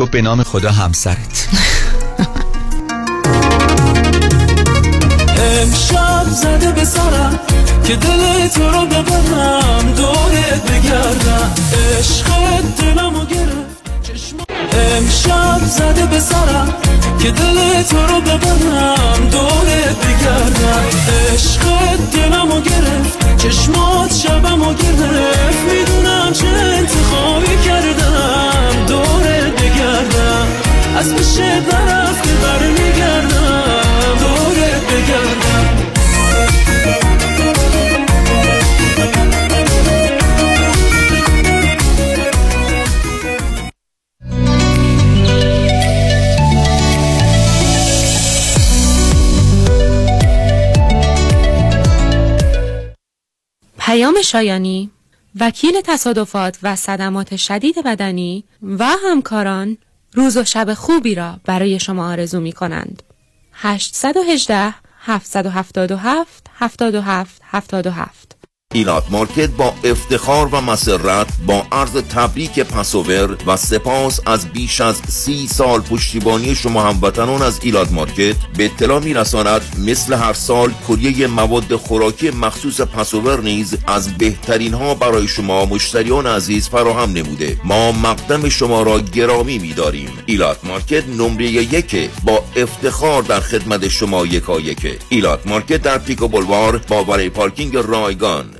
گفت به نام خدا همسرت. امشب زده به سرم که دل تو رو ببرم دورت بگردم. عشقت دلمو گرفت امشب زده به سرم که دل تو رو ببرم دورت بگردم. عشقت دلمو گرفت چشمات شبمو گرفت می‌دونم چه انتخابی کردم. دورت بگردم از پیش نرفته برمیگردم. دورت بگردم پیام شایانی وکیل تصادفات و صدمات شدید بدنی و همکاران روز و شب خوبی را برای شما آرزو می کنند. 818 777 77 77 ایلات مارکت با افتخار و مسرت با عرض تبریک پسوور و سپاس از بیش از سی سال پشتیبانی شما هموطنان از ایلات مارکت. به اطلاع میرساند مثل هر سال کلیه مواد خوراکی مخصوص پسوور نیز از بهترین ها برای شما مشتریان عزیز فراهم نموده. ما مقدم شما را گرامی میداریم. ایلات مارکت نمره یک با افتخار در خدمت شما یکا یکه ایلات مارکت در پیکو بلوار با برای پارکینگ رایگان.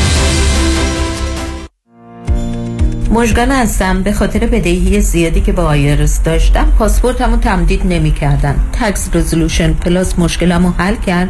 مژگان هستم. به خاطر بدهی زیادی که با IRS داشتم پاسپورتمو تمدید نمی کردن Tax Resolution Plus مشکلمو حل کرد.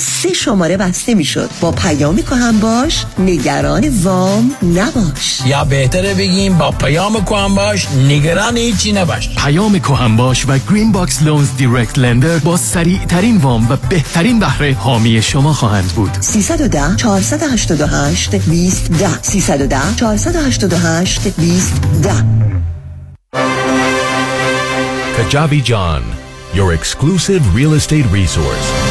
سه شماره بسته می‌شد. با پیام هم باش نگران وام نباش. یا بهتره بگیم با پیام هم باش نگران هیچی نباش. پیام هم باش و Green Box Loans direct lender با سریع ترین وام و بهترین بهره حامی شما خواهند بود. 310 488 20 10 310 488 20 10 Kajabi John, your exclusive real estate resource.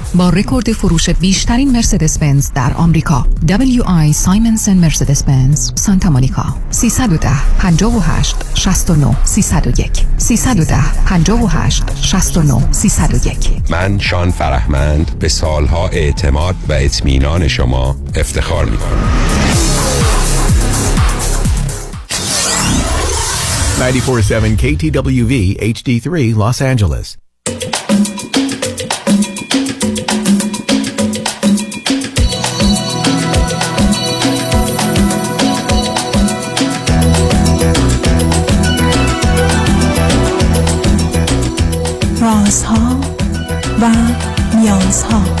با رکورد فروش بیشترین مرسدس بنز در آمریکا. WI سایمنسن مرسدس بنز سانتا مونیکا. 310 58 69 301 310 58 69 301 من شان فرهمند به سالها اعتماد و اطمینان شما افتخار می کنم 947 KTWV HD3 Los Angeles. رازها و نیازها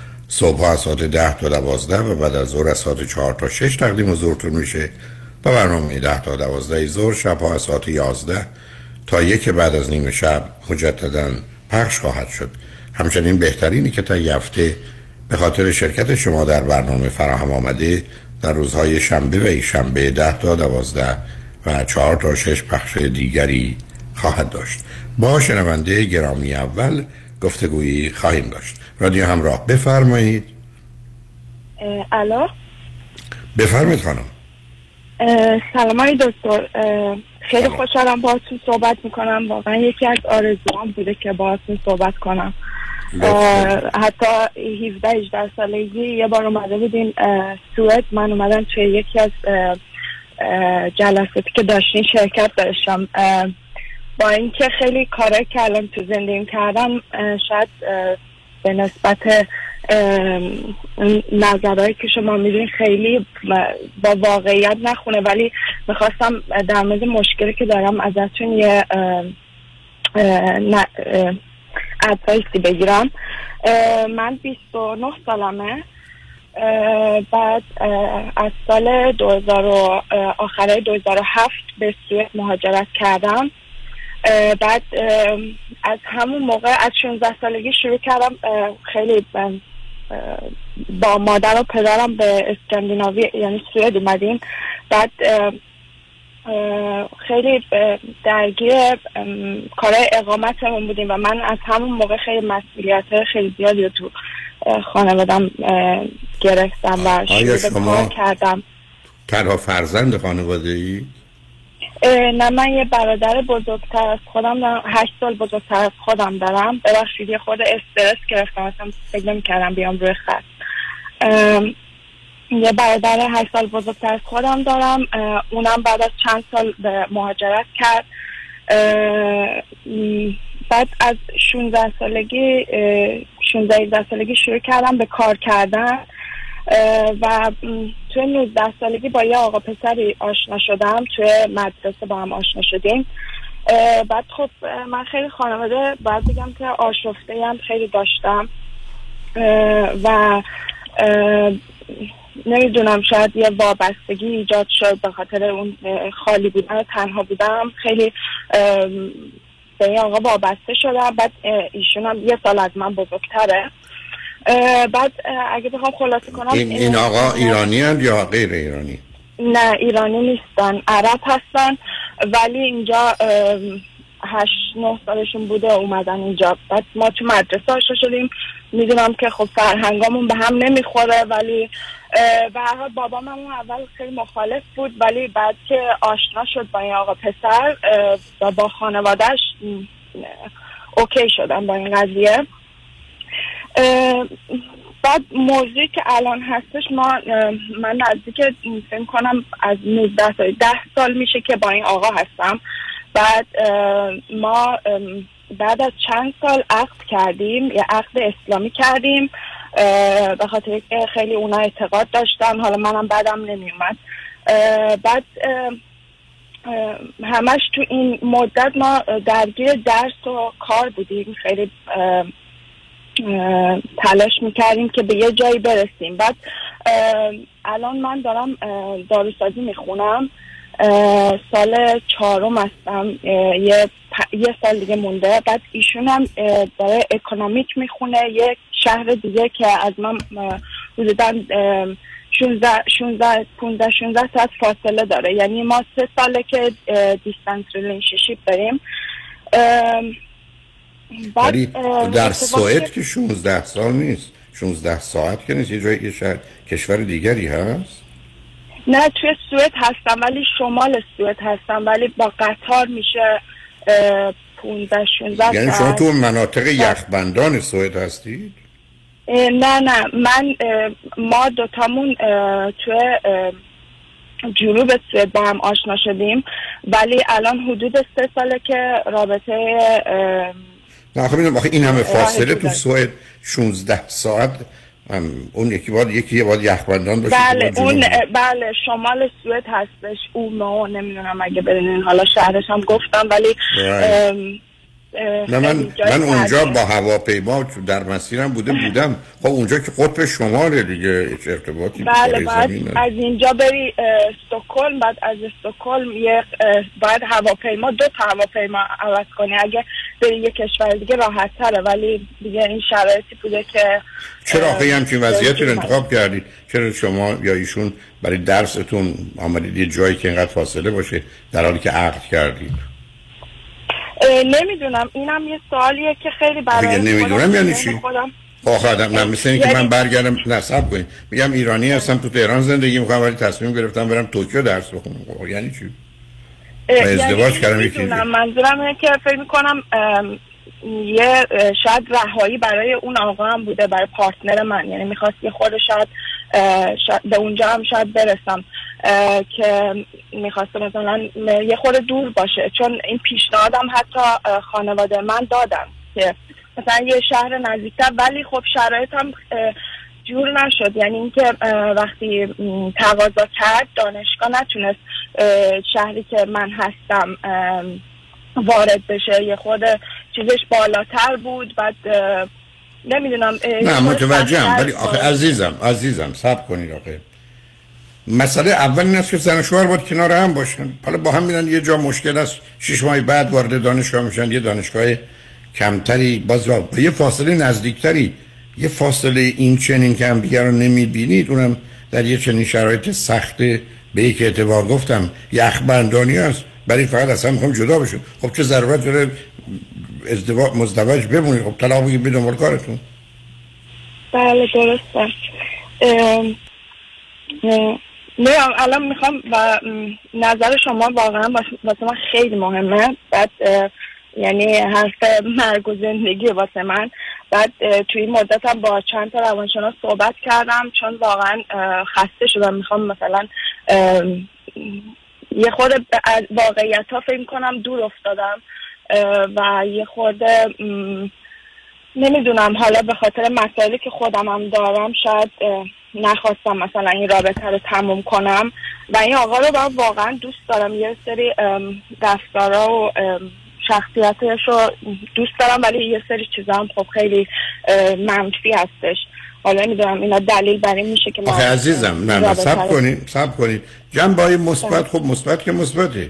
صبح از ساعت ده تا دوازده و بعد از ظهر از ساعت چهار تا شش تقدیم حضورتون میشه. و برنامه ده تا دوازده ظهر شب از ساعت یازده تا یک بعد از نیم شب مجددا پخش خواهد شد. همچنین بهترینی که تا هفته به خاطر شرکت شما در برنامه فراهم آمده در روزهای شنبه و شنبه ده تا دوازده و چهار تا شش پخش دیگری خواهد داشت. با شنونده گرامی اول گفتگویی خواهیم داشت. رادیو همراه بفرمایید. الو؟ بفرمایید خانم. سلام های دکتر. خیلی خوشحالم باهاتون صحبت می‌کنم. واقعا یکی از آرزوام بوده که باهاتون صحبت کنم. حتی 17 18 سالگی یه بار اومده بودیم سوئد. من اومدم توی یکی از جلساتی که داشتین شرکت داشتم. با اینکه خیلی کاره که الان تو زندگیم کردم شاید به نسبت نظرهایی که شما میدین خیلی با واقعیت نخونه. ولی می‌خواستم در مورد مشکلی که دارم ازتون یه ادوایسی بگیرم. من 29 سالمه. بعد از سال 2000 آخره 2007 به سوئد مهاجرت کردم. بعد از همون موقع از 16 سالگی شروع کردم خیلی با مادر و پدرم به اسکاندیناوی یعنی سوئد اومدیم بعد خیلی درگیر کار اقامتمون بودیم و من از همون موقع خیلی مسئولیت خیلی زیادی رو تو خانوادم گرفتم و شروع کردم تنها فرزند خانواده ای؟ نه من یه برادر بزرگتر از خودم دارم. هشت سال بزرگتر از خودم دارم. ببخشید یه خود استرس گرفتم. اصلا فکر نمی‌کردم بیام روی خط. یه برادر هشت سال بزرگتر از خودم دارم. اونم بعد از چند سال به مهاجرت کرد. بعد از 16 سالگی 16 سالگی شروع کردم به کار کردن. و توی 19 سالگی با یه آقا پسری آشنا شدم توی مدرسه با هم آشنا شدیم. بعد خب من خیلی خانواده باید بگم که آشفته هم خیلی داشتم. و نمی‌دونم شاید یه وابستگی ایجاد شد به خاطر اون خالی بودن و تنها بودم. خیلی به این آقا وابسته شدم. بعد ایشون هم یه سال از من بزرگتره. بعد اگه بخوام خلاصه کنم این, این آقا ایرانی هست یا غیر ایرانی؟ نه ایرانی نیستن. عرب هستن ولی اینجا هشت نه سالشون بوده اومدن اینجا. بعد ما تو مدرسه آشنا شدیم. می‌دونم که خب فرهنگامون به هم نمی‌خوره ولی به هر حال بابام هم اول خیلی مخالف بود ولی بعد که آشنا شد با این آقا پسر و با خانوادهش اوکی شدن با این قضیه. بعد موضوعی که الان هستش ما من نزدیک فکر کنم از 19 سال 10 سال میشه که با این آقا هستم. بعد ما بعد از چند سال عقد کردیم یه عقد اسلامی کردیم. به خاطر خیلی اونا اعتقاد داشتن حالا منم بعدم نمیومد. بعد همش تو این مدت ما درگیر درس و کار بودیم. خیلی تلاش می‌کردیم که به یه جایی برسیم. بعد الان من دارم داروسازی می‌خونم. سال چهارم هستم. یه, پ- یه سال دیگه مونده. بعد ایشون هم داره economic می‌خونه. یه شهر دیگه که از من حدودا اه، 16 16 15 16 ساعت فاصله داره. یعنی ما سه ساله که distance relationship داریم. ولی در سوئد که 16 سال نیست. 16 ساعت که نیست. یه جای یه شهر کشور دیگری هست؟ نه توی سوئد هستم ولی شمال سوئد هستم ولی با قطار میشه اه، 15 16 یعنی شما تو مناطق یخبندان سوئد هستید؟ نه نه. من ما دوتامون توی جنوب سوئد با هم آشنا شدیم. ولی الان حدود سه ساله که رابطه نه خب آخه این همه فاصله تو. سوئد 16 ساعت اون یکی باید یکی باید یخبندان باشه بله اون. بله شمال سوئد هستش او ما نمی‌دونم اگه بدونین حالا شهرش هم گفتم ولی اه، نه من خیلی من اونجا. با هواپیما در مسیرم بوده بودم خب اونجا که قطب شماله دیگه هیچ ارتباطی بله باید. از اینجا بری استکهلم بعد از استکهلم یه باید هواپیما دو تا هواپیما عوض کنی اگه بری یه کشور دیگه راحت تره ولی دیگه این شرایطی بوده که چرا یه همچین وضعیتی رو انتخاب کردید چرا شما یا ایشون برای درستون آمدید یه جایی که اینقدر فاصله باشه در حالی که عقد کردید نمی‌دونم. اینم یه سوالیه که خیلی برای نمی‌دونم یعنی چی؟ خودم آخه آدم نه مثل اینکه یعنی- من برگردم نصب کنید میگم ایرانی هستم تو تهران زندگی می‌کنم ولی تصمیم گرفتم برم توکیو درس بخونم. خب یعنی چی؟ و ازدواج یعنی کردم یکی. منظورم اینه که فکر می‌کنم یه شاید رهایی برای اون آقا هم بوده برای پارتنر من. یعنی می‌خواست یه اه، شاید به اونجا هم شاید برسم که می‌خواسته مثلا یه خورده دور باشه چون این پیشنهادم حتی خانواده من دادم که مثلا یه شهر نزدیکتر ولی خب شرایطم اه، جور نشد. یعنی اینکه وقتی تقاضا کرد دانشگاه نتونست شهری که من هستم وارد بشه. یه خود چیزش بالاتر بود بعد نمی‌دونم نه متوجهم ولی آخه. عزیزم عزیزم سب کنید آخه. مسئله اول این است که زن و شوهر باید کنار هم باشن. حالا با هم میرن یه جا مشکل است. شش ماه بعد وارد دانشگاه میشن یه دانشگاه کمتری. باز و یه فاصله نزدیکتری. یه فاصله این چنین که هم دیگر رو نمی‌بینید. اونم در یه چنین شرایط سخت. به یک اعتبار گفتم یخبندانی است برای فقط اصلا می‌خوام جدا بشون خب چه ضرورت داره ازدواج مزدوج بمونید. خب طلاق بگید به دنبال کارتون. بله درسته نه الان می‌خوام و نظر شما واقعا واس- واسه من خیلی مهمه. بعد یعنی حرف مرگ و زندگی واسه من. بعد توی این مدت هم با چند تا روانشناس صحبت کردم. چون واقعا خسته شدم. می‌خوام مثلا یه از واقعیت ها فکر کنم دور افتادم. و یه خورده نمی‌دونم حالا به خاطر مسائلی که خودم هم دارم شاید نخواستم مثلا این رابطه رو تموم کنم. و این آقا رو من واقعا دوست دارم. یه سری ام، رفتارا و شخصیتش رو دوست دارم ولی یه سری چیزا هم خب خیلی منفی هستش. حالا نمی‌دونم اینا دلیل بر این میشه که من عزیزم نه نه سب کنید سب کنید جنبه های مثبت خب مثبت که مثبته.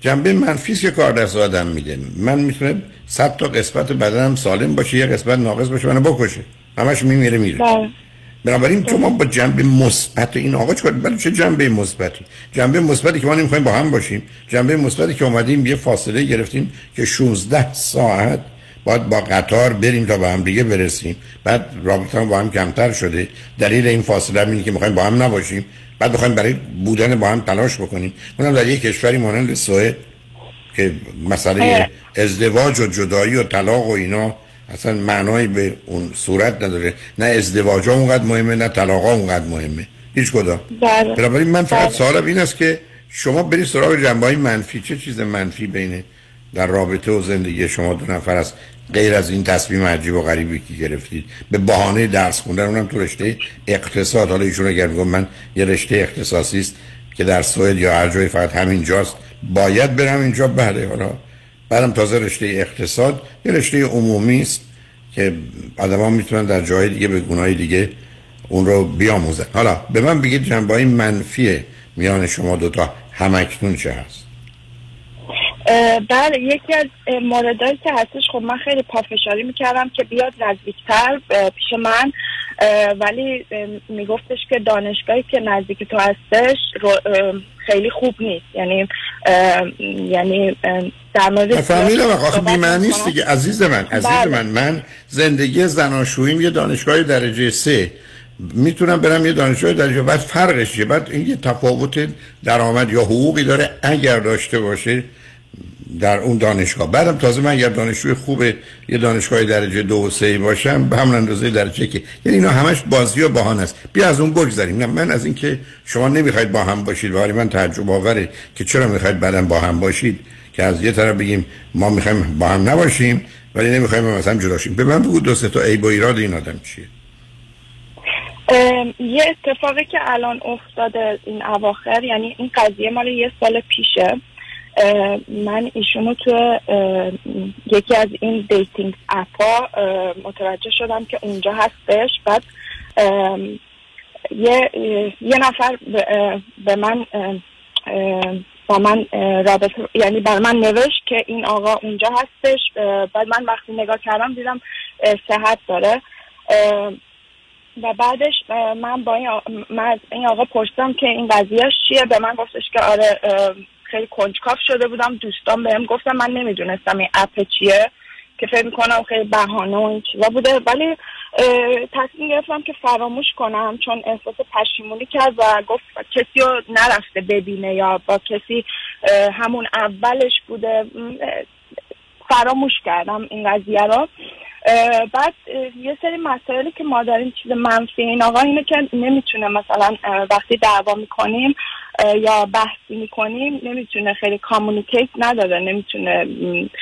جنبه منفی که کار دست آدم میده. من می‌تونه صد تا قسمت بدنم سالم باشه یه قسمت ناقص باشه منو بکشه. همش میمیره میره. بله. بنابراین تو ما با جنبه مثبت این آقا چیکار بله چه جنبه مثبتی؟ جنبه مثبتی که ما نمی‌خوایم با هم باشیم. جنبه مثبتی که اومدیم یه فاصله گرفتیم که 16 ساعت باید با قطار بریم تا به هم دیگه برسیم. بعد رابطه با هم کمتر شده. دلیل این فاصله هم اینه که می‌خوایم با هم نباشیم. بعد بخوایم برای بودن با هم تلاش بکنیم. اونم در یک کشوری مانند سوئد که مسئله ازدواج و جدایی و طلاق و اینا اصلا معنایی به اون صورت نداره. نه ازدواج ها اونقدر مهمه نه طلاق ها اونقدر مهمه. هیچ کدام. بله. بنابراین من فقط بله. سوالم این است که شما برید سراغ جنبه های منفی. چه چیز منفی بینه در رابطه و زندگی شما دو نفر است؟ غیر از این تصمیم عجیب و غریبی که گرفتید. به بهانه درس خوندن اونم تو رشته اقتصاد. حالا ایشون اگر میگم من یه رشته اختصاصی است که در سوئد یا هر جایی فقط همینجاست باید برم اینجا. بله حالا بعدم تازه رشته اقتصاد یه رشته عمومی است که آدما می‌تونن در جای دیگه به گناه دیگه اون رو بیاموزن. حالا به من بگید جنبه منفی میان شما دوتا همکنون چه هست؟ بله یکی از موردهایی که هستش خب من خیلی پافشاری می‌کردم که بیاد نزدیکتر پیش من ولی میگفتش که دانشگاهی که نزدیک تو هستش خیلی خوب نیست. یعنی یعنی در مورد فهمیدم. آخه بی‌معنی می‌کنم. دیگه. عزیز من عزیز بله. من من زندگی زناشوییم یه دانشگاه درجه سه. می‌تونم برم یه دانشگاه درجه بعد فرقش چیه؟ بعد این یه تفاوت درآمد یا حقوقی داره اگر داشته باشه در اون دانشگاه. بعدم تازه من اگر دانشجوی خوب یه دانشگاه درجه دو و سه باشم به همون اندازه درجه که یعنی اینا همش بازی و بهانه است. بیا از اون بگذاریم نه من از اینکه شما نمی‌خواید با هم باشید. و من تعجب آوره که چرا می‌خواید بعدا با هم باشید؟ که از یه طرف بگیم ما می‌خوایم با هم نباشیم ولی نمی‌خوایم مثلا جدا شیم. به من بگو دو سه تا عیب و ایراد این آدم چیه؟ یه اتفاقی که الان افتاده این اواخر یعنی این قضیه مال یه سال پیشه. من ایشونو تو یکی از این dating app ا متوجه شدم که اونجا هستش. بعد یه یه نفر به- من با من رابطه یعنی بر من نوشت که این آقا اونجا هستش. بعد من وقتی نگاه کردم دیدم صحت داره. و بعدش من با این, آ... من این آقا پرسیدم که این قضیهش چیه؟ به من گفتش که آره خیلی کنجکاف شده بودم. دوستان بهم گفتم من نمی‌دونستم این اپ چیه که فکر می‌کنم خیلی بهانه و این چیزا بوده. ولی تصمیم گرفتم که فراموش کنم چون احساس پشیمونی کرد و گفت کسی رو نرفته ببینه یا با کسی همون اولش بوده. فراموش کردم این قضیه رو. بعد یه سری مسائلی که ما داریم چیز منفی این آقا اینه که نمی‌تونه مثلا وقتی دعوا می‌کنیم یا بحثی می‌کنیم نمی‌تونه خیلی کامونیکیت نداره نمی‌تونه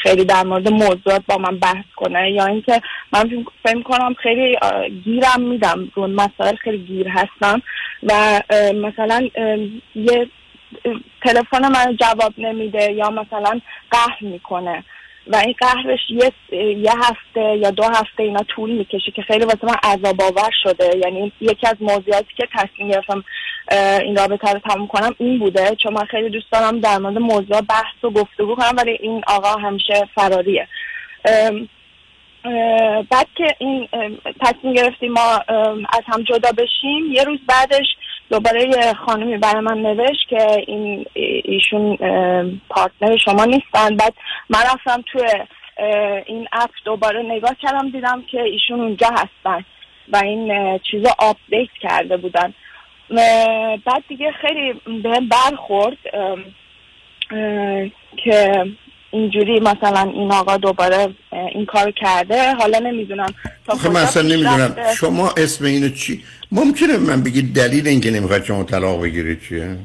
خیلی در مورد موضوعات با من بحث کنه یا اینکه من فکر- کنم خیلی گیرم میدم رو مسائل خیلی گیر هستم و مثلا یه تلفن من جواب نمیده یا مثلا قهر می‌کنه. و این قهرش یه, یه هفته یا دو هفته اینا طول می‌کشه که خیلی واسه من عذاب آور شده. یعنی یکی از موضوعاتی که تصمیم گرفتم این رابطه رو تموم کنم این بوده. چون من خیلی دوست دارم در مورد موضوع بحث و گفتگو کنم ولی این آقا همیشه فراریه بعد که این تصمیم گرفتیم ما از هم جدا بشیم یه روز بعدش دوباره یه خانمی برای من نوشت که این ایشون partner شما نیستن. بعد من رفتم توی این app دوباره نگاه کردم دیدم که ایشون اونجا هستن و این چیزا update کرده بودن. بعد دیگه خیلی بهم برخورد که اینجوری مثلا این آقا دوباره این کار کرده حالا نمی‌دونم تا من اصلا نمی‌دونم. شما اسم اینو چی؟ ممکنه من بگید دلیل اینکه نمی‌خواد شما طلاق بگیرید چیه؟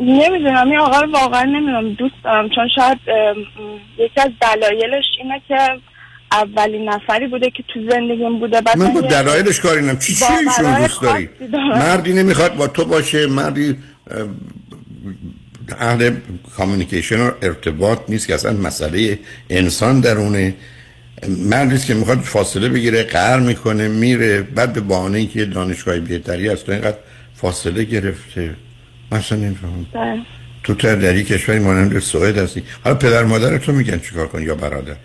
نمی‌دونم. این آقا رو واقعا نمی‌دونم. دوست دارم. چون شاید یکی از دلایلش اینه که اولین نفری بوده که تو زندگیم بوده. بعد من با دلایلش کاری نم چی چی ایشون دوست داری. مردی نمی‌خواد با تو باشه. مردی اهل کامیونیکیشن و ارتباط نیست که اصلا مسئله انسان درونه. مردی است که می‌خواد فاصله بگیره قهر می‌کنه میره بعد به بهانه اینکه دانشگاه بهتری هست تو اینقدر فاصله گرفته. من اصلا نمی‌فهمم. بله. تو تا در یک کشوری مانند سوئد هستی. حالا پدر مادر تو میگن چیکار کنی یا برادر؟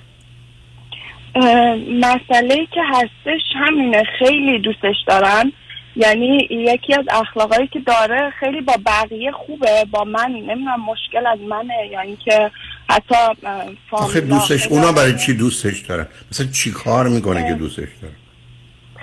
مسئله که هستش همینه. خیلی دوستش دارن. یعنی یکی از اخلاقایی که داره خیلی با بقیه خوبه با من نمی‌دونم مشکل از منه یا اینکه حتی اه، آخه دوستش اونا آدم- برای چی دوستش دارن؟ مثلا چی کار می‌کنه که دوستش داره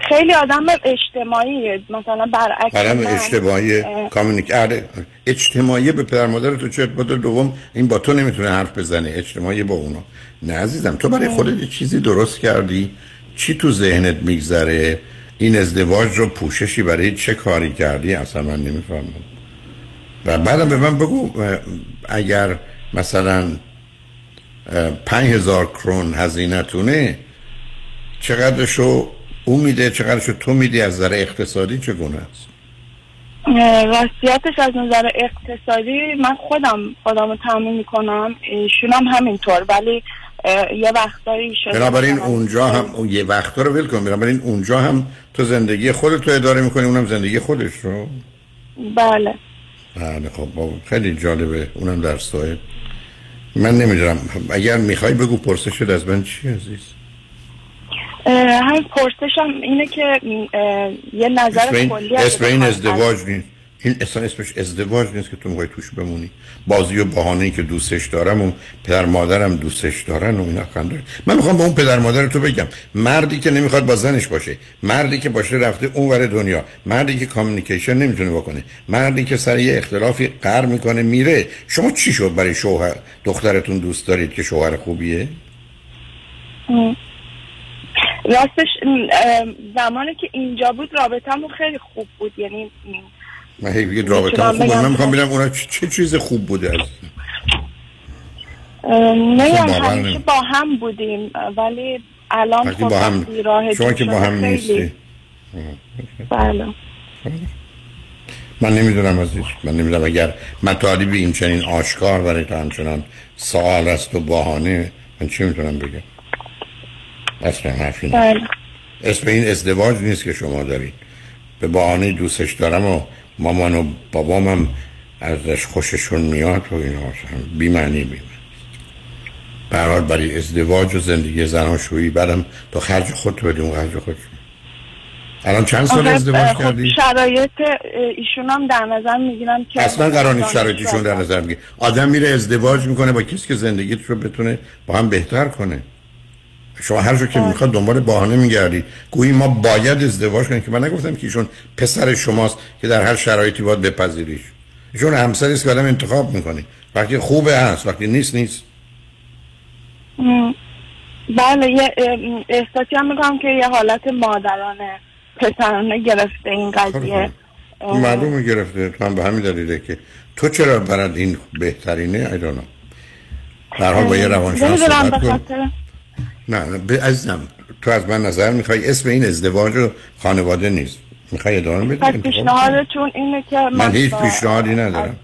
خیلی آدم اجتماعی مثلا برعکس من، اجتماعی کامیونیک آره. اجتماعی به پدر مادر تو چه داره؟ دوم این با تو نمی‌تونه حرف بزنه اجتماعی با اونا. نه عزیزم تو برای خودت چیزی درست کردی؟ چی تو ذهنت میگذره؟ این ازدواج رو پوششی برای چه کاری کردی؟ اصلا من نمی‌فهمم. و بعدم به من بگو اگر مثلا پنج هزار کرون هزینتونه چقدرشو او میده؟ چقدرشو تو میدی؟ از نظر اقتصادی چگونه است؟ اه، راستیاتش از نظر اقتصادی من خودم خودم رو تامین می‌کنم. ایشون هم همینطور. ولی یه وقتایی شده بنابراین اونجا هم اون یه وقتا رو ول کن. بنابراین اونجا هم تو زندگی خودت رو اداره می‌کنی اونم زندگی خودش رو؟ بله. بله خب خیلی جالبه. اونم در سایه من نمی‌دونم. اگر می‌خوای بگو پرسشت از من چی عزیز؟ همین پرسشم اینه که یه نظر کلی اسم این ازدواج نیست. این اصلا اسمش ازدواج نیست که تو می‌خوای توش بمونی. بازی و بهانه که دوستش دارم و پدر مادرم دوستش دارن و اینا خنده من می‌خوام به اون پدر مادر تو بگم. مردی که نمی‌خواد با زنش باشه. مردی که باشه رفته اون ور دنیا. مردی که کامیونیکیشن نمی‌تونه بکنه. مردی که سر یه اختلافی قهر می‌کنه میره. شما چی شد برای شوهر؟ دخترتون دوست دارید که شوهر خوبیه. راستش زمانی که اینجا بود رابطمون خیلی خوب بود. یعنی من هی بگید رابطه بگم. من می‌خوام ببینم اونا چه, چیز خوب بوده از نه همیشه با هم بودیم ولی الان خب با هم شما که با هم نیستی. بله. من نمی‌دونم عزیز من نمی‌دونم اگر مطالب این چنین آشکار برای تو همچنان سوال است و بهانه من چی می‌تونم بگم؟ اصلا حرفی نیست. بله. اسم این ازدواج نیست که شما دارید. به بهانه دوستش دارم و مامان و بابامم ازش خوششون میاد و اینا اصلا بی معنی بی به هر حال برای ازدواج و زندگی زناشویی بعدم تو خرج خود بدی اون خرج خود الان چند سال ازدواج خب کردی؟ شرایط ایشون هم در نظر می‌گیرم که اصلا قرار نیست شرایطشون در نظر بگیر آدم میره ازدواج می‌کنه با کسی که زندگیش رو بتونه با هم بهتر کنه. شما هر جور که می‌خواد دنبال بهانه میگردید گویی ما باید ازدواج کنیم که من نگفتم که ایشون پسر شماست که در هر شرایطی باید بپذیریش. ایشون همسری است که آدم انتخاب می‌کنه. وقتی خوبه هست وقتی نیست نیست. بله یه احساسی هم می‌کنم که یه حالت مادرانه پسرانه گرفته این قضیه. اه، معلومه گرفته. تو هم به همین دلیله که تو چرا برات این بهترینه؟ به هر حال با یه روانشناس نمی‌دونم صحبت کن. نه عزیزم تو از من نظر می‌خوای اسم این ازدواج و خانواده نیست. می‌خوای ادامه بدی؟ پس. پیشنهادتون اینه که من, من هیچ پیشنهادی ندارم.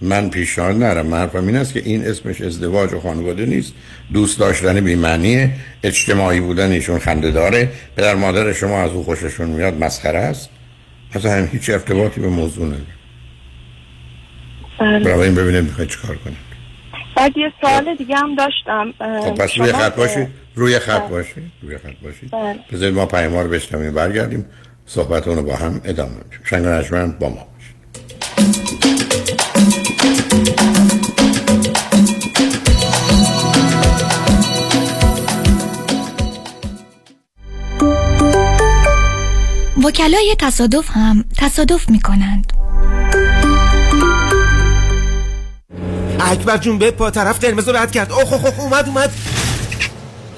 من پیشنهاد ندارم. من حرفم این است که این اسمش ازدواج و خانواده نیست. دوست داشتن بی‌معنی اجتماعی بودن ایشون خنده داره پدر مادر شما از او خوششون میاد مسخره است. اصلا هم هیچ ارتباطی به موضوع نداره بله. برای این ببینید می‌خوای چیکار کنید. بعد یه سوال دیگه هم داشتم خب پس روی خط باشید. روی خط بله. باشید روی خط باشید. بله. بذارید ما پیام رو بشنویم برگردیم. صحبتون رو با هم ادامه میدیم. شنگ نجمن با ما باشید. وکلای تصادف هم تصادف می کنند اکبر جون به پا طرف قرمز رو رد کرد. اوه اوه اوه اومد اومد.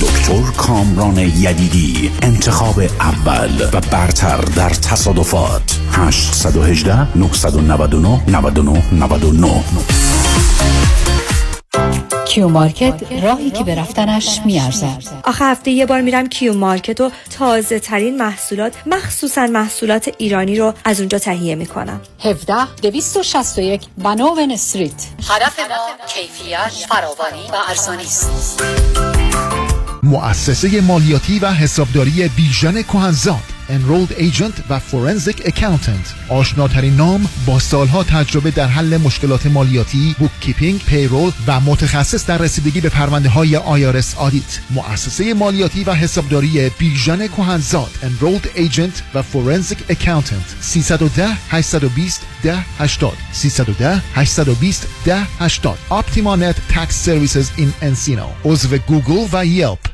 دکتر کامران یدیدی انتخاب اول و برتر در تصادفات. 818 999 99 99 Q Market راهی که به رفتنش میارزد. آخه هفته یه بار میرم Q Market و تازه ترین محصولات مخصوصا محصولات ایرانی رو از اونجا تهیه می‌کنم. 17 261 Vanowen Street. هدف ما کیفیت فراوانی و ارزانی است. مؤسسه مالیاتی و حسابداری بیژن کهنزاد Enrolled Agent و Forensic Accountant. آشناترین نام با سالها تجربه در حل مشکلات مالیاتی bookkeeping، payroll و متخصص در رسیدگی به پرونده های IRS audit مؤسسه مالیاتی و حسابداری بیژن کهنزاد Enrolled Agent و Forensic Accountant. 310 820 1080 310 820 1080 OptimaNet Tax Services in Encino. عضو گوگل و یلپ.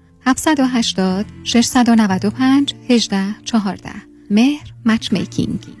780 695 18 14 مهر مچ میکینگ.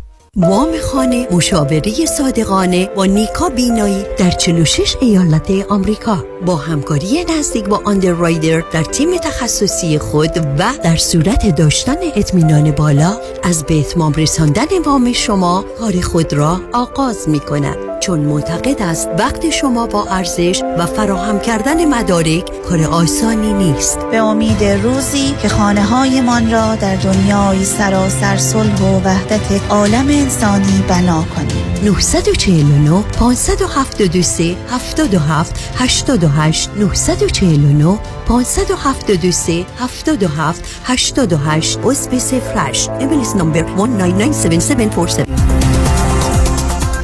وام خانه مشاوره صادقانه با نیکا بینایی در 46 ایالت آمریکا. با همکاری نزدیک با underwriter در تیم تخصصی خود و در صورت داشتن اطمینان بالا از به اتمام رساندن وام شما کار خود را آغاز می کند چون معتقد است وقت شما با ارزش و فراهم کردن مدارک کار آسانی نیست. به امید روزی که خانه هایمان را در دنیای سراسر صلح و وحدت عالم انسانی بنا کنیم. 949 573 77 88 949 573 77 88 عضو سفرش امیلیس نمبر 1997747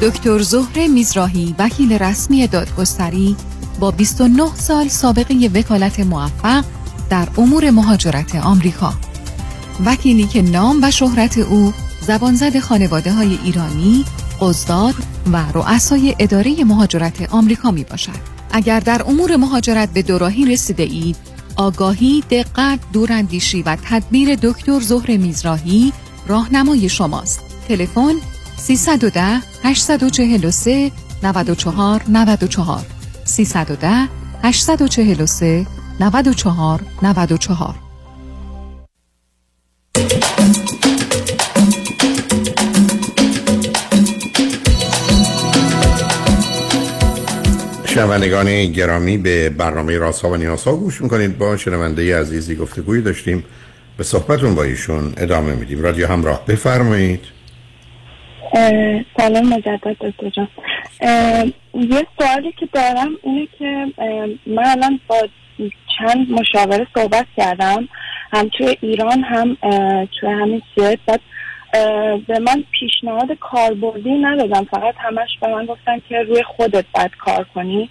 دکتر زهر میزراهی وکیل رسمی دادگستری با 29 سال سابقه وکالت موفق در امور مهاجرت آمریکا. وکیلی که نام و شهرت او زبانزد خانواده های ایرانی، قصداد و رؤسای اداره مهاجرت آمریکا می باشد. اگر در امور مهاجرت به دوراهی رسیده اید، آگاهی، دقت، دوراندیشی و تدبیر دکتر زهر میزراهی راهنمای شماست. تلفن 310 843 94 94 310 843 94 94 شنوندگان گرامی به برنامه راسا و نیاسا گوش می‌کنید. با شنونده عزیزی گفتگویی داشتیم. به صحبتون با ایشون ادامه میدیم. رادیو همراه بفرمایید. سلام مجدد دکتر جان. یه سوالی که دارم اینه که من الان با چند مشاوره صحبت کردم. هم توی ایران هم توی همین بعد به من پیشنهاد کاربردی ندادم فقط همش به من گفتن که روی خودت باید کار کنی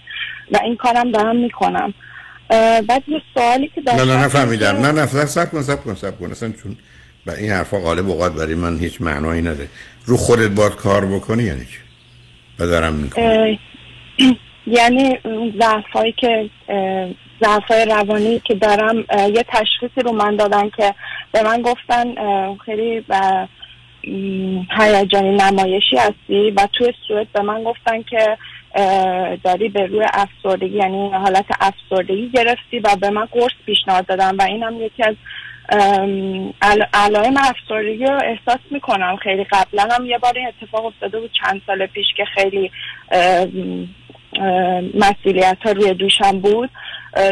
و این کارم دارم می‌کنم. بعد یه سوالی که داشتم نه نه نفهمیدم. نه نه سب کن سب کن سب کن. اصلا چون و این حرفا غالب اوقات برای من هیچ معنایی نداره. رو خودت باید کار بکنی یعنی چی؟ و دارم می‌کنم. یعنی ضعف هایی که ضعفای روانی که دارم یه تشخیصی رو من دادن که به من گفتن خیلی هیجانی نمایشی هستی؟ و توی سوئد به من گفتن که داری به روی افسردگی یعنی حالت افسردگی گرفتی و به من قرص پیشنهاد دادن و اینم یکی از علائم افسردگی رو احساس می‌کنم. خیلی قبلا هم یه بار این اتفاق افتاده بود چند سال پیش که خیلی مسئولیت ها روی دوشم بود.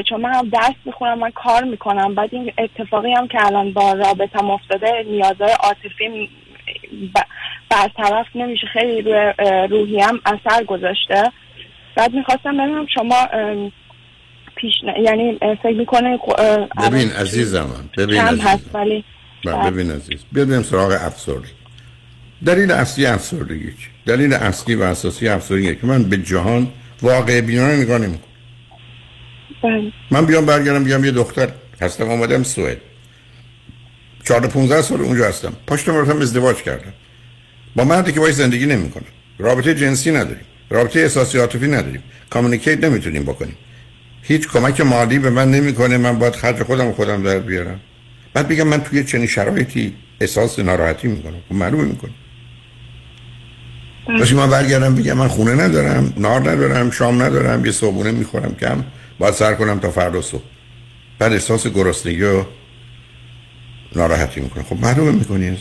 چون من هم درس می‌خونم من کار می‌کنم. بعد این اتفاقی هم که الان با رابطم افتاده نیازهای عاطفی برطرف نمیشه. خیلی روی روحیم اثر گذاشته. بعد می‌خواستم ببینم شما پیش یعنی فکر می‌کنه ببین عزیزم ببین عزیزم هست؟ ولی بله، ببین عزیز. بیاد سراغ افسردگی. دلیل اصلی افسردگی چی؟ دلیل اصلی و اساسی افسردگی که من به جهان واقع بینانه نگاه نمی‌کنم. بله. من بیام برگردم بیام یه دختر. هستم آمدم سوئد. 14 15 سال اونجا هستم. پاشتم رفتم ازدواج کردم. با مردی که باش زندگی نمی‌کنم رابطه جنسی نداریم. رابطه احساسی عاطفی نداریم. کامیونیکیت نمی‌تونیم بکنیم. هیچ کمک مالی به من نمی‌کنه. من باید خرج خودم خودم در بیارم. بعد بگم من توی چنین شرایطی احساس ناراحتی می‌کنم. خب معلومه می‌کنه باشه من برگردم بگم من خونه ندارم نار ندارم شام ندارم یه صبحونه می‌خورم کم. باید سر کنم تا فردا صبح. بعد احساس گرسنگی و ناراحتی می‌کنه. خب معلومه می‌کنی عزیز.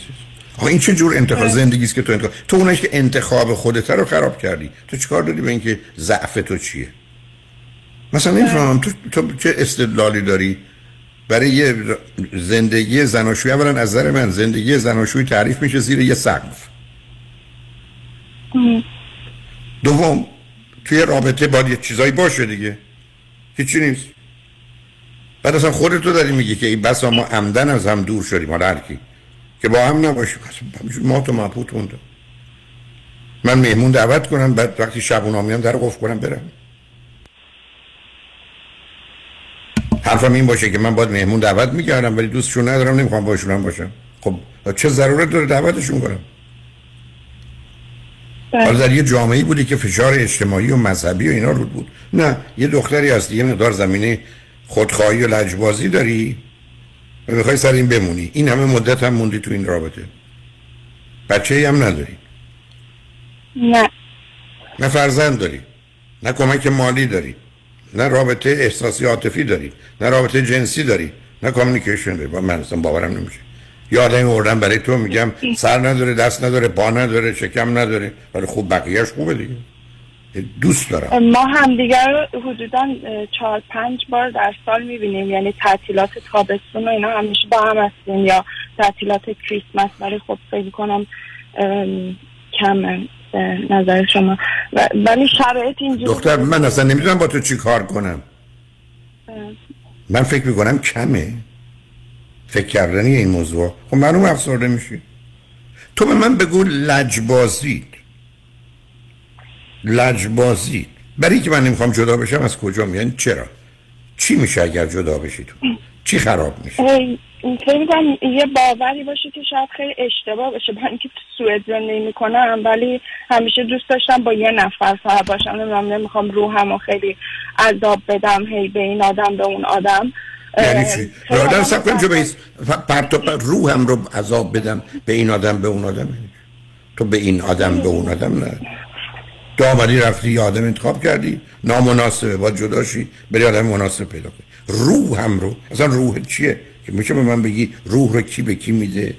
آقا این چه جور انتخاب؟ زندگی است که تو انتخاب تو اونش که انتخاب خودت رو خراب کردی تو چیکار داری به اینکه ضعف تو چیه؟ مثلا نمی‌فهمم تو, تو چه استدلالی داری؟ برای یه زندگی زناشویی اولا از نظر من زندگی زناشویی تعریف میشه زیر یه سقف. دوم توی رابطه باید یه چیزایی باشه دیگه. هیچی نیست. بعد اصلا خودت تو داری میگی که این بسا ما عمدن از هم دور شدیم. حالا هر کی که با هم نباشیم. ما تو مبهوت مونده من مهمون دعوت کنم بعد وقتی شبونا میام در قفل کنم برم. حرفم این باشه که من باید مهمون دعوت می‌کردم ولی دوستشون ندارم نمی‌خوام باشون هم باشم. خب چه ضرورت داره دعوتشون کنم؟ حالا در یه جامعه بودی که فشار اجتماعی و مذهبی و اینا رو بود. نه یه دختری هستی یه مقدار زمینه خودخواهی و لجبازی داری؟ و می‌خوای سر این بمونی. این همه مدت هم موندی تو این رابطه. بچه ای هم نداری. نه. نه فرزند داری. نه کمک مالی داری. نه رابطه احساسی عاطفی داری. نه رابطه جنسی داری. نه کامیونیکیشن داری. با من اصلا باورم نمیشه. یه آدمی آوردن برای تو میگم سر نداره دست نداره پا نداره شکم نداره. ولی خوب بقیهش خوبه دیگه. دوست دارم. ما همدیگر رو حدودا چهار پنج بار در سال می‌بینیم. یعنی تعطیلات تابستون و اینا همیشه با هم هستیم یا تعطیلات کریسمس. ولی خب فکر کنم کم نظر شما. ولی شرایط اینجوری دختر من اصلا نمی‌دونم با تو چی کار کنم. من فکر می‌کنم کمه. فکر کردنی این موضوع. خب معلوم افسرده میشی. تو به من بگو لجبازید لجبازید برای که من نمی‌خوام جدا بشم از کجا میان؟ چرا؟ چی میشه اگر جدا بشی تو؟ چی خراب میشه؟ فکر می‌کنم یه باوری باشه که شاید خیلی اشتباه باشه. من اینکه تو سوئد زندگی می‌کنم ولی همیشه دوست داشتم با یه نفر فقط باشم. نمی‌دونم نمی‌خوام روحم خیلی عذاب بدم هی به این آدم به اون آدم. یعنی چی؟ آدم سب کنم به پرت و پرت روحم رو عذاب بدم به این آدم به اون آدم. تو به این آدم به اون آدم نه. تو آمدی رفتی یه آدم انتخاب کردی نامناسبه باید جداشی بری آدم مناسب پیدا کنی. روحم رو. اصلا روح چیه؟ که میشه به من بگی روح رو کی به کی میده؟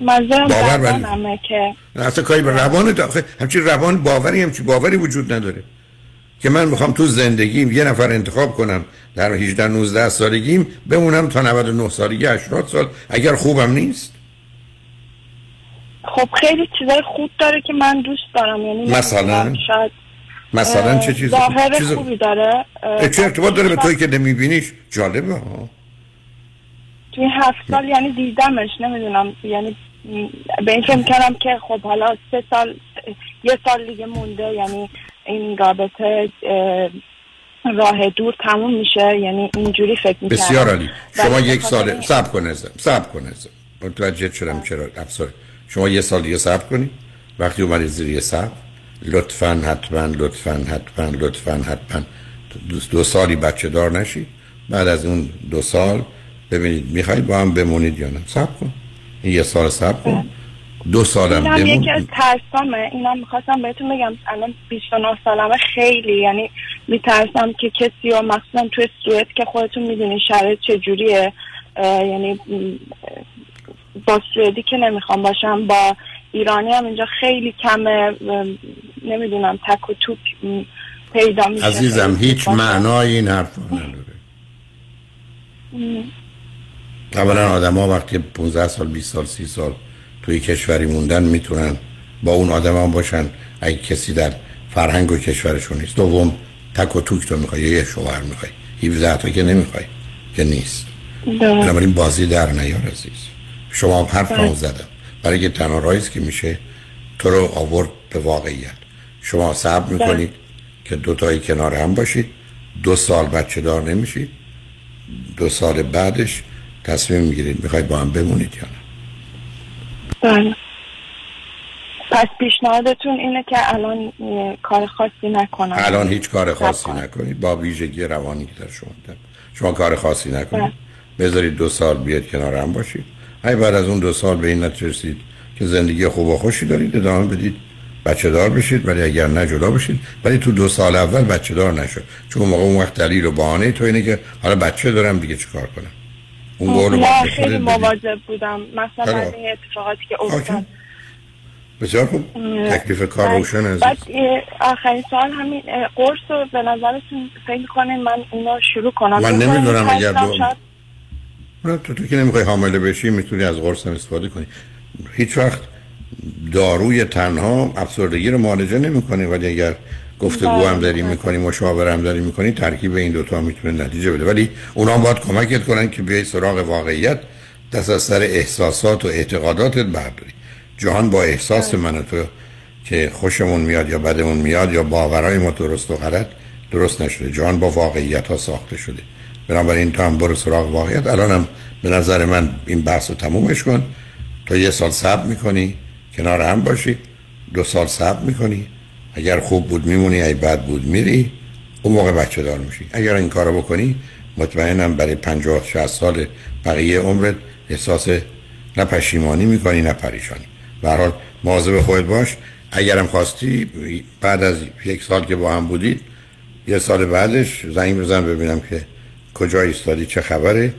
باور بدنمه که نه اصلا کاری به روان داخل همچین روان باوری همچین باوری وجود نداره. که من می‌خوام تو زندگیم یه نفر انتخاب کنم در 18 19 سالگیم بمونم تا 99 سالگی 80 سال اگر خوبم نیست. خب خیلی چیزای خوب داره که من دوست دارم یعنی مثلا؟ شاید مثلا چه چیزی ظاهر چیز خوبی داره. چه ارتباط داره به توی که نمیبینیش؟ جالبه ها. توی این هفت سال یعنی دیدمش نمی‌دونم یعنی به این فکر کردم که خب حالا سه سال یه سال دیگه مونده یعنی این رابطه اه، راه دور تموم میشه یعنی اینجوری فکر می‌کردم. بسیار عالی. شما یک سال خاطر- صبر کن ازم صبر کن ازم. متوجه شدم چرا افسار شما یه سال دیگه صبر کنی. وقتی اومدید زیر یه صبر لطفا حتما لطفا حتما لطفا حتما دو, دو سالی بچه دار نشید بعد از اون دو سال ببینید می‌خواید با هم بمونید یا نه. سب کن. این یه سال سب کن. دو سالم اینم یکی از ترسامه. اینم می‌خواستم بهتون بگم. الان 29 سالمه خیلی. یعنی میترسم که کسی و مخصوصا توی سوئد که خودتون می‌دونین شرایط چجوریه. یعنی با سوئدی که نمی‌خوام باشم با ایرانی هم اینجا خیلی کمه نمی‌دونم تک و توک پیدا میشه. عزیزم هیچ. معنای این حرف نداره. اولا آدم ها وقتی 15 سال 20 سال 30 سال توی کشوری موندن می‌تونن با اون آدم هم باشن. اگه کسی در فرهنگ و کشورشون نیست. دوم تک و توک تو می‌خوای یه شوهر می‌خوای. 17 تا که نمی‌خوای که نیست. بنابراین بازی در نیار عزیز. شما حرف بله. رو زدم برای که تنها است که میشه تو رو آورد به واقعیت. شما صبر می‌کنید که دو تایی کنار هم باشید. دو سال بچه دار نمیشید. دو سال بعدش تصمیم می‌گیرید می‌خواید با هم بمونید یا نه. بله. پس پیشنهادتون اینه که الان کار خاصی نکنم. الان هیچ کار خاصی کنم. نکنید. با ویژگی روانی که در شما شما کار خاصی نکنید. بذارید دو سال بیاد کنار هم باشید. های بعد از اون دو سال به این نتیجه رسید که زندگی خوب و خوشی دارید ادامه بدید. بچه دار بشید ولی اگر نه جدا بشید. ولی تو دو سال اول بچه دار نشد چون موقع اون وقت دلیل و بهانه تو اینه که حالا بچه دارم دیگه چیکار کنم؟ اون قول نه به خیلی. مواظب بودم. مثلا؟ از این اتفاقاتی که افتاد. بسیار خوب. تکلیف کار روشن عزیز. بعد آخرین سال همین قرص رو به نظرتون فکر کنین من اینو شروع کنم؟ من نمی‌دونم اگر دو- نه تو تو که نمی‌خوای حامله بشی می‌تونی از قرص هم استفاده کنی. هیچ وقت داروی تنها افسردگی رو معالجه نمی‌کنه ولی اگر گفتگو هم داری می‌کنی مشاوره هم داری می‌کنی ترکیب این دوتا می‌تونه نتیجه بده. ولی اونا هم باید کمکت کنن که بیای سراغ واقعیت دست از سر احساسات و اعتقاداتت برداری. جهان با احساس من و تو که خوشمون میاد یا بدمون میاد یا باورهای ما درست و غلط درست نشده. جهان با واقعیت ها ساخته شده. بنابراین تو هم برو سراغ واقعیت. الان هم به نظر من این بحث رو تمومش کن. تا یه سال صبر می‌کنی کنار هم باشی. دو سال صبر می‌کنی. اگر خوب بود میمونی اگه بد بود میری. اون موقع بچه دار میشی. اگر این کارو بکنی مطمئنم برای 50 60 سال بقیه عمرت احساس نه پشیمانی می‌کنی نه پریشانی. به هر حال مواظب خودت باش. اگرم خواستی بعد از یک سال که با هم بودید یه سال بعدش زنگ بزن ببینم که کجا ایستادی چه خبره؟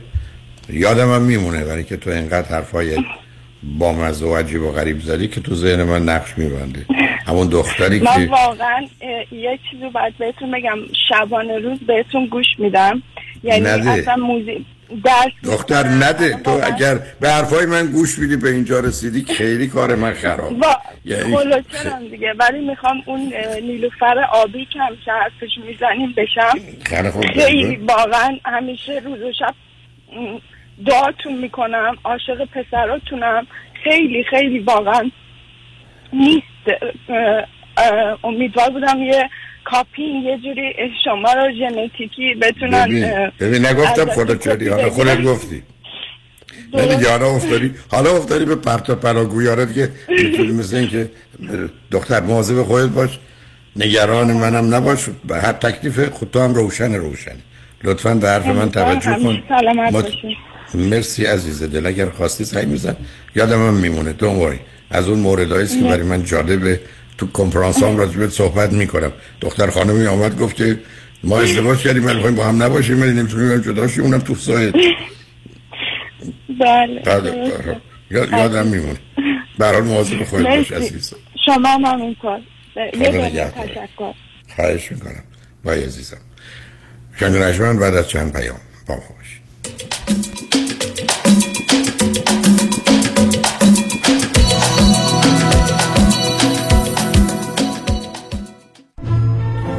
یادم هم میمونه برای که تو انقدر حرفای با مزه و عجیب و غریب زدی که تو ذهن من نقش میبنده. همون دختری من که واقعا اه، یه چیزی باید بهتون بگم. شبانه روز بهتون گوش میدم. یعنی نده. اصلا موزیک دختر نده. تو اگر به حرفای من گوش میدی به اینجا رسیدی خیلی کار من خراب. با یعنی دیگه. ولی می‌خوام اون نیلوفر آبی که همیشه حرفش می‌زنیم بشم. خیلی واقعا همیشه روز و شب دعاتون می‌کنم عاشق پسراتونم. خیلی خیلی واقعا نیست. امیدوار بودم یه کاپین یه جوری شما رو ژنتیکی بتونن ببین ببین نگفتم چدی کپی حالا خودت. گفتی. نه دیگه حالا افتادی حالا افتادی به پرت و پراگویارت که می‌تونی مثل این که دختر مواظب خودت باش نگران منم نباش به هر تکلیف خود تو هم روشن روشن لطفا به حرف من توجه کن. مت- مرسی عزیز دل اگر خواستی سعی میزن یادم هم میمونه. دون از اون موردهایی است که برای من جالبه. تو کنفرانس هم راجبت صحبت می‌کنم. دختر خانمی آمد گفت که ما ازدواج کردیم ولی می‌خوایم با هم نباشیم ولی نمی‌تونیم جدا شیم اونم تو سایت بله. بله بله. یاد یادم میمونه. به هر حال مواظب خودت باش. عزیز شما هم همینطور. تشکر. خواهش می‌کنم. بای عزیزم. شنگ بعد از چند پیام با ما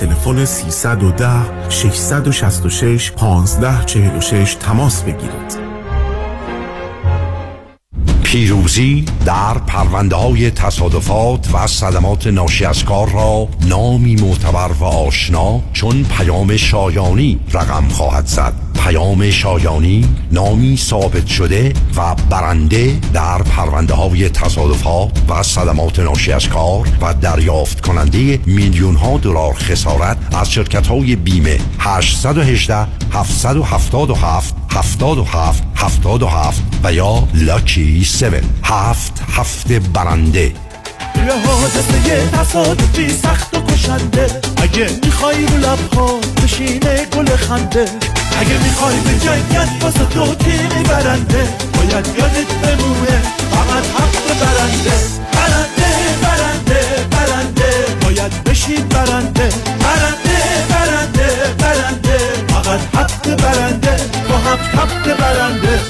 تلفن 310 666 1546 تماس بگیرید. پیروزی در پرونده های تصادفات و صدمات ناشی از کار را نامی معتبر و آشنا چون پیام شایانی رقم خواهد زد پیام شایانی نامی ثابت شده و برنده در پرونده های تصادفات و صدمات ناشی از کار و دریافت کننده میلیون ها دلار خسارت از شرکت های بیمه. 818 777 77 77 و یا لاکی 7 هفت هفته برنده. یه حادثه تصادفی سخت و کشنده. اگه می‌خوای رو لبها بشینه گل خنده. اگه می‌خوای به جنگت واسه تو تیمی برنده باید یادت بمونه فقط حق برنده. برنده برنده برنده. باید بشین برنده. برنده برنده برنده. فقط حق برنده. با هم حق برنده.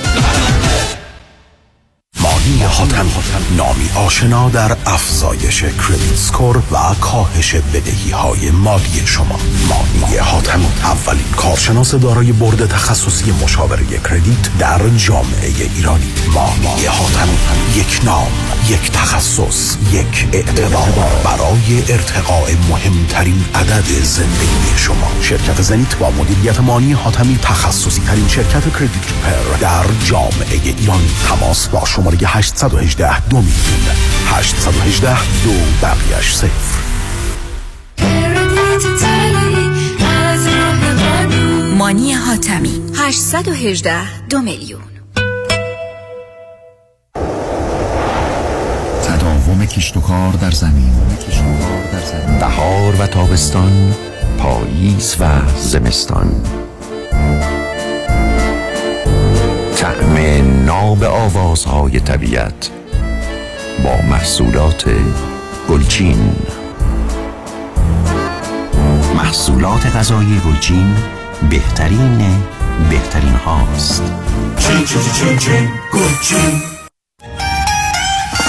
مانی حاتم نامی آشنا در افزایش کردیت سکور و کاهش بدهی های مالی شما. مانی حاتم اولین کارشناس دارای برد تخصصی مشاوره کردیت در جامعه ایرانی. مانی حاتم یک نام یک تخصص یک اعتبار. برای ارتقاء مهمترین عدد زندگی شما. شرکت زنیت با مدیریت مانی حاتمی تخصصی ترین شرکت کردیت پر در جامعه ایرانی. تماس با شماره 818 دو میلیون 818 دو بقیش صفر مانی حاتمی. 818 دو میلیون. تداوم کشت و کار در زمین. بهار و تابستان پاییز و زمستان. ناب آوازهای طبیعت با محصولات گلچین. محصولات غذایی گلچین بهترین بهترین هاست. چین چین چین چین گلچین.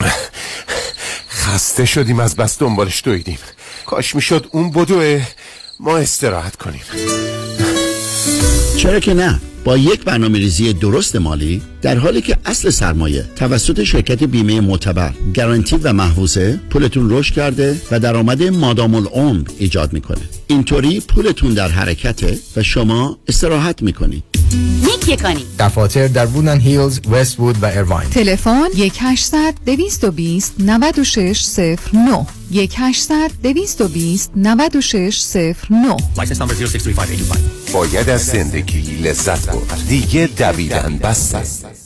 خسته شدیم از بس دنبالش دویدیم. کاش می‌شد اون بدوه. ما استراحت کنیم. چرا که نه؟ با یک برنامه ریزی درست مالی در حالی که اصل سرمایه توسط شرکت بیمه معتبر گارانتی و محفوظه پولتون رشد کرده و درآمد مادام العمر ایجاد می‌کنه. اینطوری پولتون در حرکته و شما استراحت می‌کنید. نیک یکانی دفاتر در وودن هیلز، وست وود و ایرواین تلفن 1 800 220 96 09 1 800 220 96 09 License number 063585 باید از زندگی لذت برد. دیگه دویدن بس است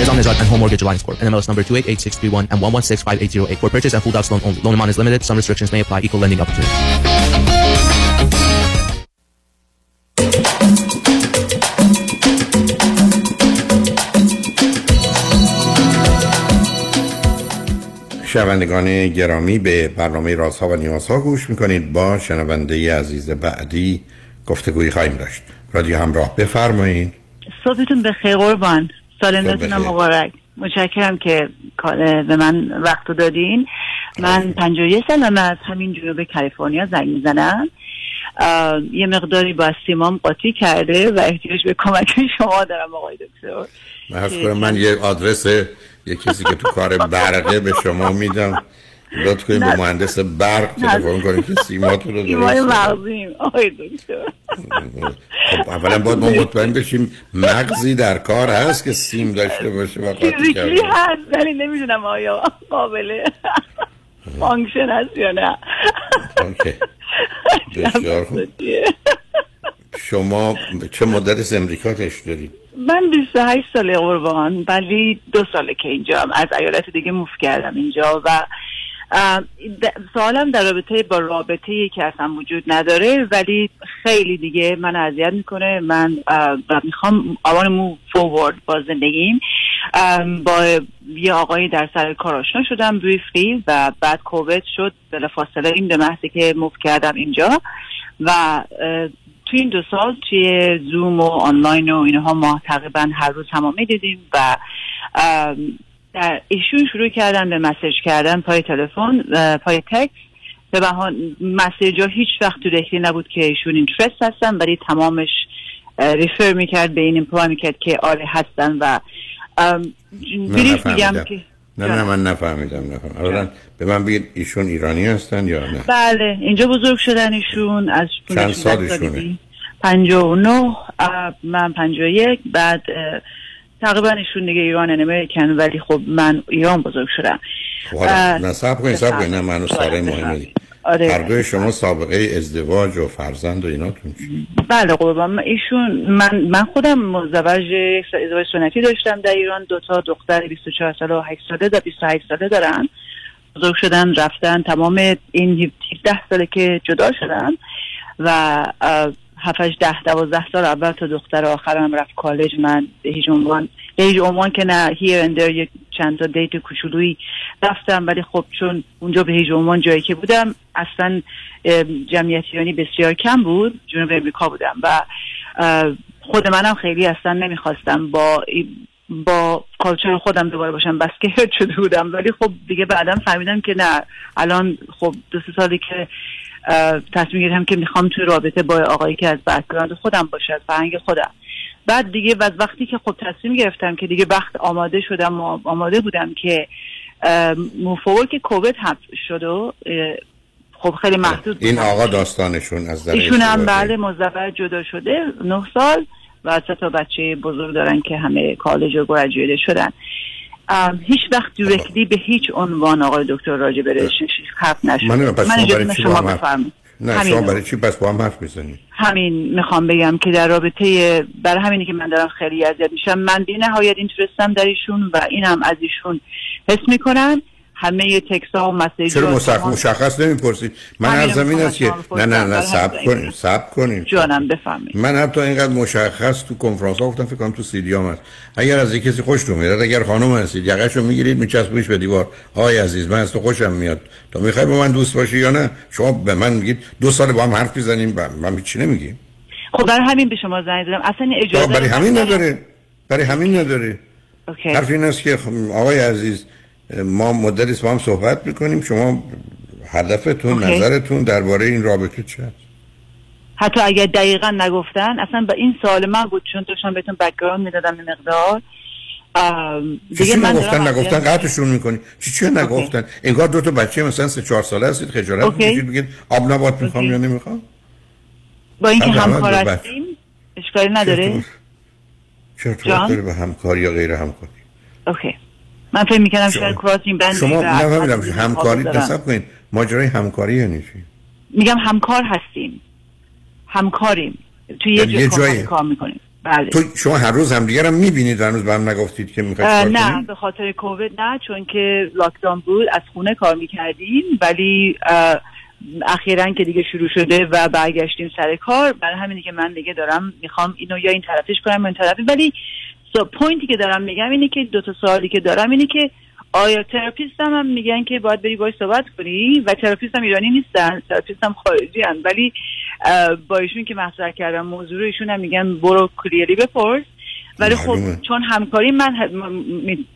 Nizam Nizad and Home Mortgage Alliance Corp. NMLS number 288631 and 1165808. For purchase and full docs loan only. Loan amount is limited. Some restrictions may apply. Equal lending opportunity. شنوندگان گرامی به برنامه رازها و نیازها گوش می‌کنید با شنونده عزیز بعدی گفتگویی خواهیم داشت رادیو همراه بفرمایید صبحتون بخیر قربان سال نوتون مبارک. متشکرم که به من وقت دادین. من 51 سالم از همین جنوب کالیفرنیا زنگ می‌زنم. یه مقداری با سیمام قاطی کرده و احتیاج به کمک شما دارم آقای دکتر. من من یه آدرس یه کسی که تو کار برقه به شما میدم. لطف کنید به مهندس برق تلفن کنید که سیماتون رو درست مغزیم. آقای دکتر. خب اولا باید ما مطمئن بشیم مغزی در کار هست که سیم داشته باشه و کرده هست ولی نمی‌دونم آیا قابل function هست یا نه. بسیار خوب. شما چه مدت امریکا تشت دارید من 28 ساله قربان ولی دو ساله که اینجا از ایالت دیگه موف کردم اینجا و سوالم در رابطه با رابطه که اصلا وجود نداره ولی خیلی دیگه من اذیت می‌کنه. من می‌خوام آوان مو فوورد با زندگیم. با یه آقایی در سر کار آشنا شدم بریفلی و بعد کووید شد. بلا فاصله این دو محضی که موف کردم اینجا. و توی این دو سال توی زوم و آنلاین و اینها ما تقریبا هر روز همه دیدیم و در ایشون شروع کردن به message کردن پای تلفن پای تکس به بهان message ها هیچ وقت تو رخی نبود که ایشون interested هستن ولی تمامش refer می‌کرد به این imply می‌کرد که آره هستن و brief میگم که نه نه من نفهمیدم نفهمیدم. اولا به من بگید ایشون ایرانی هستن یا نه؟ بله اینجا بزرگ شدن ایشون از چند سالشونه پنجاه و نه من پنجاه یک بعد تقریبا ایشون دیگه ایران امریکن ولی خب من ایران بزرگ شدم. نه سب کنید سب کنید نه منو ساره مهمه آره. هر دوی شما سابقه ازدواج و فرزند و ایناتون چی؟ بله قربان. ایشون من من خودم مزدوج ازدواج سنتی داشتم در ایران. دو تا دختر 24 ساله و 8 ساله و 28 ساله دارن. بزرگ شدن رفتن تمام این 17 ساله که جدا شدن و هفتش ده دوازده سال اول تا دختر آخرم رفت کالج. من به هیچ عنوان به هیچ عنوان که نه. هیر اندر یک چند تا دیت کوچولویی رفتم ولی خب چون اونجا به هیچ عنوان جایی که بودم اصلا جمعیت ایرانی بسیار کم بود جنوب امریکا بودم. و خود منم خیلی اصلا نمی‌خواستم با با culture خودم دوباره باشم بس که شده بودم. ولی خب دیگه بعدا فهمیدم که نه. الان خب دو سه سالی که تصمیم گرفتم که می‌خوام توی رابطه با آقایی که از background خودم باشه از فرهنگ خودم. بعد دیگه و وقتی که خب تصمیم گرفتم که دیگه وقت آماده شدم و آماده بودم که move forward که کووید هم شد و خب خیلی محدود این آقا داستانشون از در ایشون هم بله مزدور جدا شده نه سال و سه تا بچه بزرگ دارن که همه کالج و graduate شدن. هیچ وقت directly به هیچ عنوان آقای دکتر راجع به relationship حرف نشد من پس من برای چی شما بفرمایید. نه شما برای چی پس با هم حرف می‌زنید همین می‌خوام بگم که در رابطه برای همینی که من دارم خیلی اذیت میشم من بی نهایت interested م در ایشون و اینم از ایشون حس می‌کنم. همه تکس ها و message چرا مشخص مشخص نمی‌پرسید من هر زمین است که نه نه نه سب کنیم سب کنیم جانم بفهمید من حتی اینقدر مشخص تو کنفرانس ها گفتم فکر کنم تو سیدیام هست. اگر از یک کسی خوشتون میاد اگر خانم هستید یقهشو می‌گیرید میچسبونیش به دیوار. آقای عزیز من از تو خوشم میاد. تو می‌خوای با من دوست باشی یا نه؟ شما به من میگید دو سال با هم حرف می‌زنیم من هیچی نمیگیم؟ خب برای همین به شما زنگ زدم. اصلا اجازه برای همین نداره. برای همین نداره. اوکی. حرف این است که آقای عزیز ما مدتی با هم صحبت می‌کنیم. شما هدفتون OK. نظرتون درباره این رابطه چه هست حتی اگر دقیقا نگفتن اصلا به این سوال من بود چون داشتم بهتون background می‌دادم به مقدار. چی من نگفتن؟ نگفتن قطعشون می‌کنی. چی چی نگفتن؟ انگار دو تا بچه مثلا سه چهار ساله هستید خجالت OK. می‌کشید بگید آب نبات می‌خوام. یا نمی‌خوام؟ با اینکه همکار. هستیم اشکالی نداره؟ داره به همکاری یا غیر همکاری. اوکی. من فکر می‌کنم شاید کراسینگ بند شما نفهمیدم همکاری نصب کنید. ماجرای همکاری یعنی چی میگم همکار هستیم. همکاریم. توی یه یعنی یه جای جایی. کار می‌کنیم. بله. تو شما هر روز همدیگه رو می‌بینید هنوز به هم نگفتید که می‌خواید نه به خاطر کووید نه چون که لاکداون بود از خونه کار می‌کردیم ولی اخیرا که دیگه شروع شده و برگشتیم سر کار برای همینه که من دیگه دارم می‌خوام اینو یا این طرفش کنم یا این طرفی ولی so point ی که دارم میگم اینه که دو تا سوالی که دارم اینه که آیا therapist هم, هم میگن که باید بری باش صحبت کنی و therapist هم ایرانی نیستن therapist هم خارجی هن. ولی با ایشون که مطرح کردم موضوع رو ایشون هم میگن برو clearly بپرس ولی خب. چون همکاری من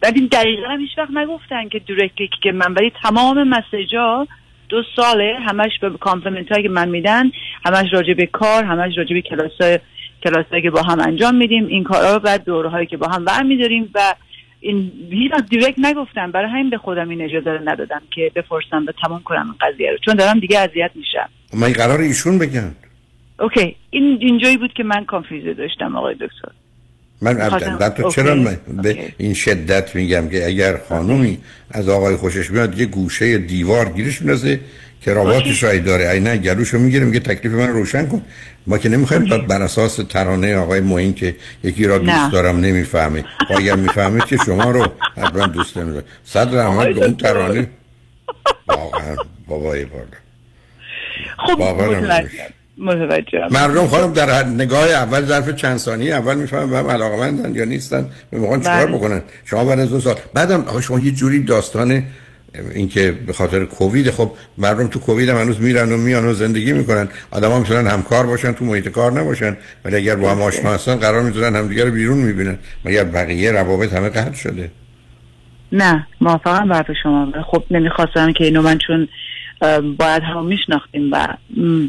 ولی دقیقا هم هیچ وقت نگفتن که directly که من ولی تمام message ا دو ساله همش به compliment هایی که من میدن همش راجع به کار همش راجع به کلاس کلاس که با هم انجام میدیم این کارها و دوره هایی که با هم برمیداریم و این هیچ وقت direct نگفتم. برای همین به خودم این اجازه رو ندادم که بپرسم و تمام کنم این قضیه رو. چون دارم دیگه اذیت میشم. من قرار ایشون بگن. OK. این اینجایی بود که من confusion داشتم آقای دکتر. من البته OK. چرا من به این شدت میگم که اگر خانومی از آقای خوشش میاد یه گوشه دیوار گیرش میندازه. که رابطش رای داره. ای نه گلوشو می‌گیره میگه تکلیف من رو روشن کن. ما که نمی‌خوایم تا بر اساس ترانه آقای معین که یکی را. دوست دارم نمی‌فهمه. اگر می‌فهمه که شما رو حتما دوست نمیداره. صد رحمت به اون ترانه. واقعا بابای بالا. خب متوجه مردم خانم در نگاه اول ظرف چند ثانیه اول می‌فهمن به هم علاقمندن یا نیستن. به موقع چیکار بله. بکنن؟ شما بعد از دو سال. بعدم شما یه جوری داستان اینکه به خاطر کووید خب مردم تو کووید هم هنوز میرن و میان و زندگی می‌کنن. آدما می‌تونن همکار باشن تو محیط کار نباشن. ولی اگر با هم آشنا هستن قرار می‌ذارن همدیگه رو بیرون می‌بینن. مگر بقیه روابط همه قطع شده؟ نه موافقم با حرف شما خب نمی‌خواستم که اینو من چون باید هم میشناختیم و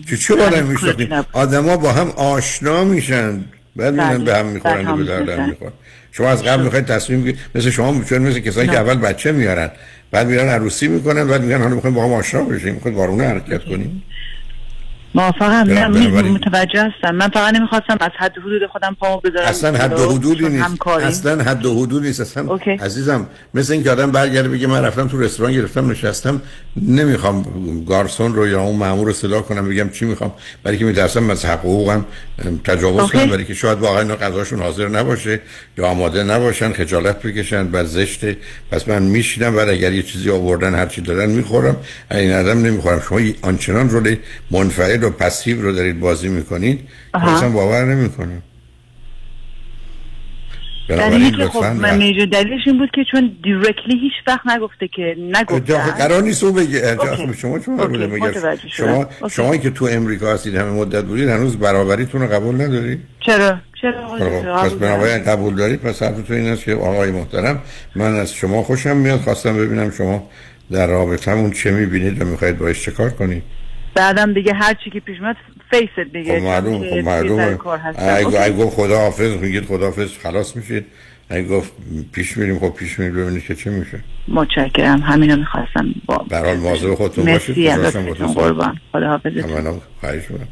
چه چه آدم میشناختیم. آدما با هم آشنا میشن. بعد میرن بله. به هم می‌خورن و به دردن می‌شناسن. می‌خورن. شما از قبل می‌خواید تصمیم بگیرید مثل شما چون مثل کسایی که. اول بچه میارن. بعد میرن عروسی می‌کنن بعد میگن حالا می‌خوایم با هم آشنا بشیم می‌خواید وارونه حرکت کنیم. موافقم نه متوجه هستم. من فقط نمی‌خواستم از حد حدود خودم پامو بذارم اصلا حد و حدودی نیست. همکاریم. اصلا حد و حدود نیست. اصلا اوکی. عزیزم مثل اینکه آدم برگرده بگه من رفتم تو رستوران گرفتم نشستم نمی‌خوام گارسون رو یا اون مامور رو صدا کنم بگم چی می‌خوام. برای که میترسم از حق و حقوقم تجاوز اوکی. کنم. برای که شاید واقعا غذاشون حاضر نباشه یا آماده نباشن خجالت بکشن بعد زشته پس من میشینم بعد اگر یه چیزی آوردن هر چی دادن می‌خورم. این آدم نمی‌خورم. شما آنچنان role منفعل و passive رو دارید بازی می‌کنید آها. اصلا باور نمی‌کنم دلیلی که خب من میجو دلیلش این بود که چون directly هیچ وقت نگفته که نگفتن قرار نیست او بگه. خب شما. شما OK. شما که تو امریکا هستید همه مدت بودید هنوز برابریتون رو قبول ندارید چرا چرا خب،؟ پس بنابراین. قبول دارید پس حرفتون این است که آقای محترم من از شما خوشم میاد خواستم ببینم شما در رابطمون چه می‌بینید و می‌خواید باش چه کار کنید بعدم دیگه هر چی که پیش اومد فیست دیگه خب معلوم خب هستم. اگه گفت خدا حافظ میگید خدا حافظ خلاص میشید اگه گفت پیش میریم خب پیش میریم ببینید که چه میشه. متشکرم. همینو می‌خواستم با در حال مواظب خودتون باشید. مرسی خوشحال از شدم لطفتون باهاتون قربان. خدا حافظتون خواهش می‌کنم.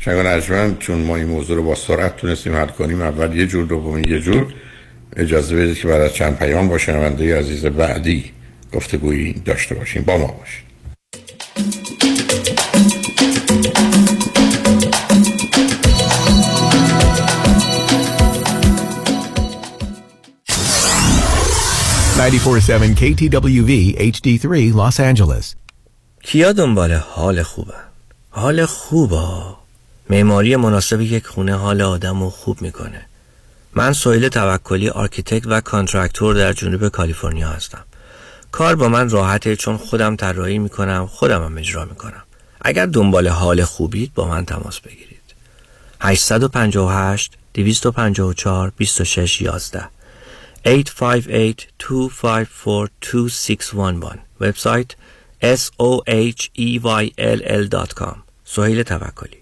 شنگان ارجمند چون ما این موضوع رو با سرعت تونستیم حل کنیم اول یه جور دوم یه جور. اجازه بدید که بعد از چند پیام با شنونده عزیز بعدی گفتگویی داشته باشیم. با ما باشید. Ninety-four-seven KTWV HD3 Los Angeles. کیا دنبال حال خوبه؟ حال خوبه. معماری مناسب یک خونه حال آدم رو خوب می‌کنه. من سویل توکلی architect و contractor در جنوب کالیفرنیا هستم. کار با من راحته چون خودم طراحی می‌کنم خودم هم اجرا می‌کنم. اگر دنبال حال خوبید با من تماس بگیرید. 858 254 26 11 858-254-2611 وبسایت s o h e y l l.com سهیل توکلی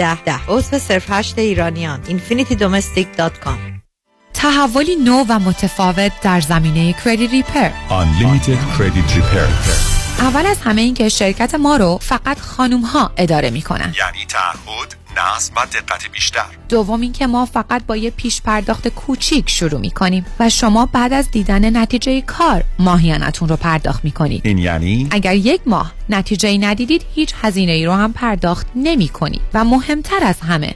ده ده. عضو صرف هشت ایرانیان. infinitydomestic.com تحولی نو و متفاوت در زمینه کردی ریپر Unlimited Credit Repair. اول از همه این که شرکت ما رو فقط خانوم ها اداره می کنن. یعنی تعهد نظم و دقت بیشتر. دوم اینکه ما فقط با یه پیش پرداخت کوچیک شروع می کنیم و شما بعد از دیدن نتیجه کار ماهیانتون رو پرداخت می کنید این یعنی؟ اگر یک ماه نتیجه ندیدید هیچ هزینه ای رو هم پرداخت نمی کنید و مهمتر از همه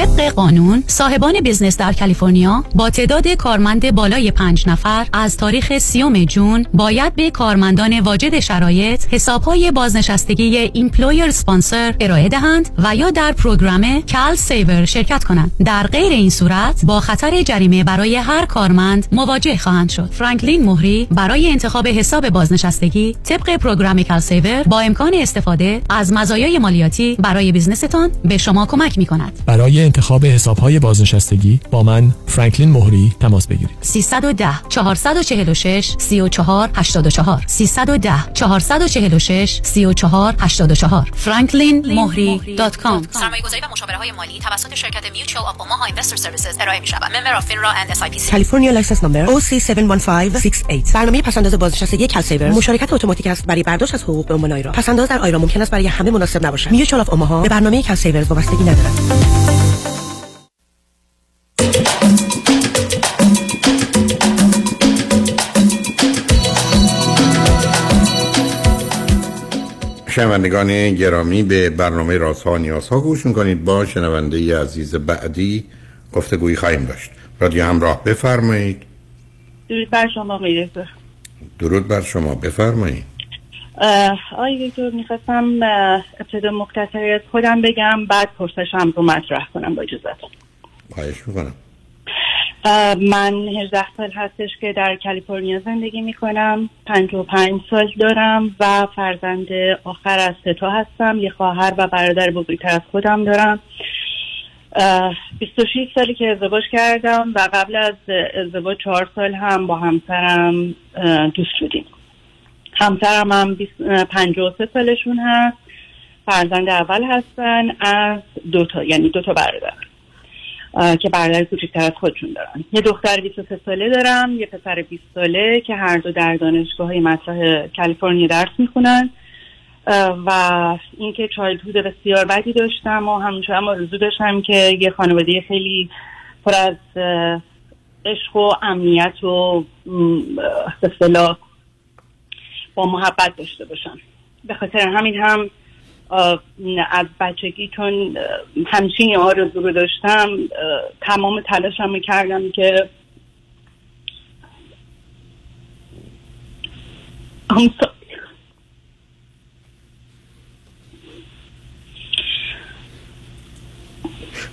طبق قانون صاحبان business در کالیفرنیا با تعداد کارمند بالای پنج نفر از تاریخ سیوم جون باید به کارمندان واجد شرایط حسابهای بازنشستگی employer sponsor ارائه دهند و یا در program CalSaver شرکت کنند. در غیر این صورت با خطر جریمه برای هر کارمند مواجه خواهند شد. فرانکلین مهری برای انتخاب حساب بازنشستگی طبق program CalSaver با امکان استفاده از مزایای مالیاتی برای business تان به شما کمک می کند برای انتخاب حسابهای بازنشستگی با من فرانکلین مهری تماس بگیرید. 310 446 34 84 310 446 34 84 franklinmohri.com سرمایه‌گذاری و مشاوره های مالی توسط شرکت Mutual of Omaha Investor Services ارائه of FINRA and SIPC. کالیفرنیا license number OC71568 برنامه پس‌انداز بازنشستگی CalSaver مشارکت اتوماتیک است برای برداشت از حقوق به عنوان IRA. پس‌انداز در IRA ممکن است برای همه مناسب نباشد. Mutual of Omaha به برنامه CalSaver وابستگی ندارد. شنوندگان گرامی به برنامه رازها و نیازها گوش می‌کنید. با شنونده ی عزیز بعدی گفتگویی خواهیم داشت. رادیو همراه بفرمایید. درود بر شما آقای درود بر شما. بفرمایید. آقای دکتر می‌خواستم ابتدا مختصری از خودم بگم بعد پرسشم رو مطرح کنم با اجازتون خواهش می‌کنم. من 18 سال هستش که در کالیفرنیا زندگی می‌کنم. 55 سال دارم و فرزند آخر از تا هستم. یه خواهر و برادر بزرگتر از خودم دارم. اه، 26 سالی که ازدواج کردم و قبل از ازدواج چهار سال هم با همسرم دوست شدیم. همسرم هم بیست- اه، 53 سالشون هست. فرزند اول هستن از دو تا یعنی دو تا برادر. که برادر کوچکتر از خودشون دارن. یه دختر 23 ساله دارم یه پسر 20 ساله که هر دو در دانشگاه های مطرح کالیفرنیا درس می‌خونن. و اینکه چایلدهود بسیار بدی داشتم و همیشه هم آرزو داشتم که یه خانواده خیلی پر از عشق و امنیت و اصطلاح با محبت داشته باشم به خاطر همین هم از بچگی چون این آرزو رو داشتم تمام تلاشم کردم که.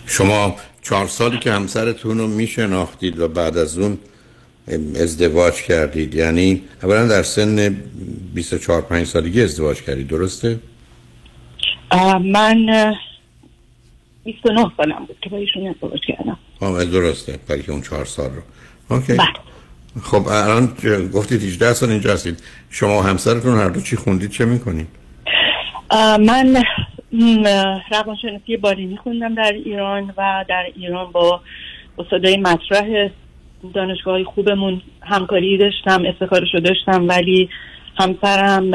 شما چهار سالی که همسرتون رو میشناختید و بعد از اون ازدواج کردید یعنی اولا در سن 24 5 سالگی ازدواج کردید درسته؟ من اه، 29 سالم بود که با ایشون ازدواج کردم. آه درسته برای که اون چهار سال رو. اوکی. خب الان گفتید 18 سال اینجا هستید. شما و همسرتون هر دو چی خوندید چه می‌کنید؟ من روانشناسی بالینی خوندم در ایران و در ایران با استادای مطرح دانشگاه های خوبمون همکاری داشتم افتخارش رو داشتم ولی همسرم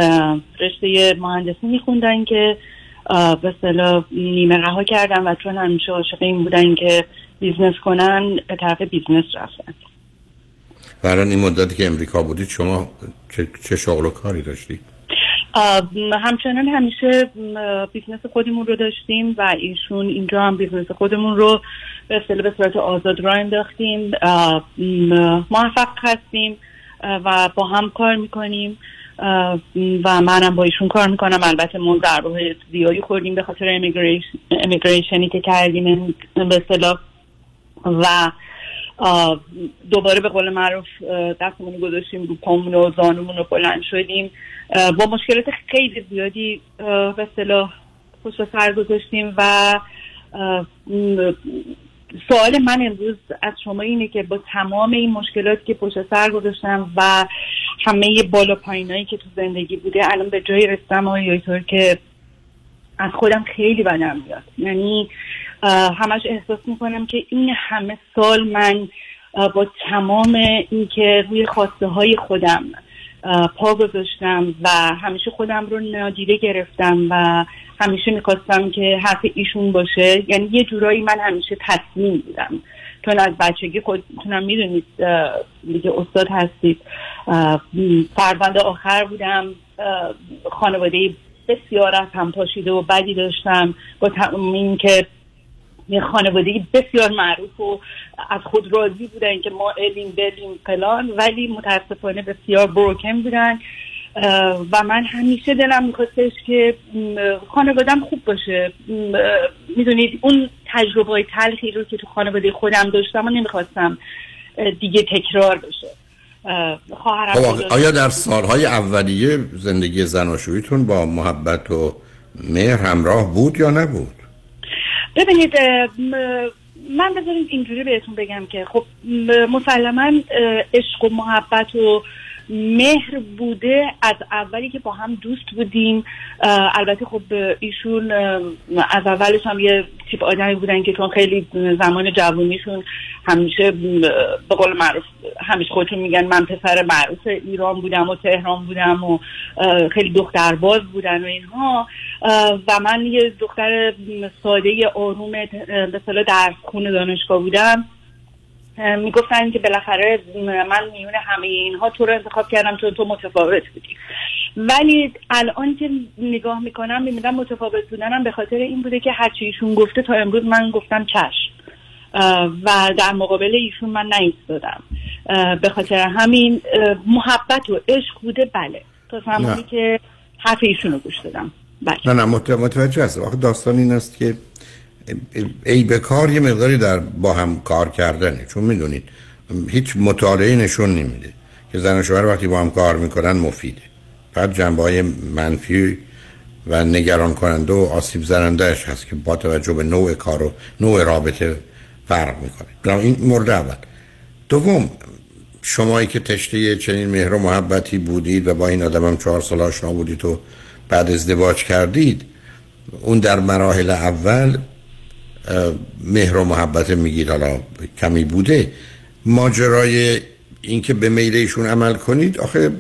رشته مهندسی میخوندن که به اصطلاح نیمه رها کردن و چون همیشه عاشق این بودن که business کنن به طرف business رفتن. الان این مدتی که امریکا بودید شما چه, چه شغل و کاری داشتید؟ همچنان همیشه business خودمون رو داشتیم و ایشون اینجا هم business خودمون رو به به صورت آزاد راه انداختیم. موفق هستیم و با هم کار می‌کنیم. و منم با ایشون کار می‌کنم. البته ما ضربه زیادی خوردیم به خاطر immigra- immigration ی که کردیم. به اصطلاح. و دوباره به قول معروف دستمون گذاشتیم رو پامون و زانومون بلند شدیم. با مشکلات خیلی زیادی به اصطلاح پشت سر گذاشتیم و سوال من امروز از شما اینه که با تمام این مشکلات که پشت سر گذاشتم و همه بالا پایینایی که تو زندگی بوده الان به جایی رسیدم آقای که از خودم خیلی بدم میاد یعنی همش احساس می‌کنم که این همه سال من با تمام اینکه روی خواسته های خودم پا گذاشتم و همیشه خودم رو نادیده گرفتم و همیشه می‌خواستم که حرف ایشون باشه. یعنی یه جورایی من همیشه تصمیم بودم. چون از بچگی خودتونم می‌دونید دیگه استاد هستید. فرزند آخر بودم. خانواده بسیار از هم پاشیده و بدی داشتم. با تمام این که یه خانواده بسیار معروف و از خود راضی بودن که ما الیم بلیم فلان ولی متاسفانه بسیار بروکن بودن. و من همیشه دلم میخواستش که خانوادم خوب باشه. می‌دونید اون تجربه های تلخی رو که تو خانواده خودم داشتم و نمی‌خواستم دیگه تکرار بشه. خب آیا در سالهای اولیه زندگی زناشویتون با محبت و مهر همراه بود یا نبود؟ ببینید من بذارید اینجوری بهتون بگم که خب مسلما عشق و محبت و مهر بوده از اولی که با هم دوست بودیم. البته خب ایشون از اولش هم یه تیپ آدمی بودن که چون خیلی زمان جوانیشون همیشه به قول معروف همیشه خودشون میگن من پسر معروف ایران بودم و تهران بودم و خیلی دخترباز بودن و اینها. و من یه دختر ساده آروم به درس خونه دانشگاه بودم. می‌گفتن که بالاخره من میون همه اینها تو رو انتخاب کردم چون تو متفاوت بودی. ولی الان که نگاه می‌کنم می‌بینم متفاوت بودنم به خاطر این بوده که هرچی ایشون گفته تا امروز من گفتم چشم. و در مقابل ایشون من نایستادم به خاطر همین محبت و عشق بوده بله. تا زمانی. که حرف ایشون رو گوش دادم. بله. نه نه مت- متوجه هستم. آخه داستان این است که ای به کار یه مقداری در با هم کار کردنه چون می‌دونید هیچ مطالعه نشون نمیده که زن و شوهر وقتی با هم کار می‌کنن مفیده. فقط جنبه های منفی و نگران کننده و آسیب زنندهش هست که با توجه به نوع کار و نوع رابطه فرق می‌کنه. این مورد اول. دوم شمایی که تشته چنین مهر و محبتی بودید و با این آدم هم چهار سال آشنا بودید و بعد ازدواج کردید اون در مراحل اول مهر و محبت میگید حالا کمی بوده. ماجرای اینکه به میل ایشون عمل کنید آخه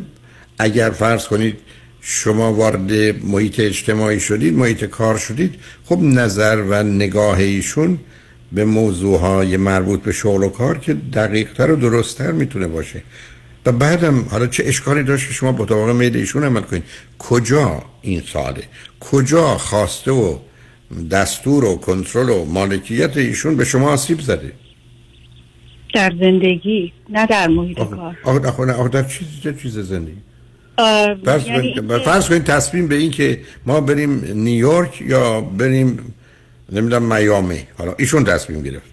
اگر فرض کنید شما وارد محیط اجتماعی شدید محیط کار شدید خب نظر و نگاه ایشون به موضوعهای مربوط به شغل و کار که دقیقتر و درستتر می‌تونه باشه. و بعدم حالا چه اشکالی داشت که شما مطابق میل ایشون عمل کنید؟ کجا این ساله کجا خواسته و دستور و کنترل و مالکیت ایشون به شما آسیب زده. در زندگی نه در محیط کار. آخه آخه در چیز چه چیز زندگی؟ فرض یعنی کنید تصمیم به این که ما بریم نیویورک یا بریم نمی‌دونم میامی. حالا ایشون تصمیم گرفت.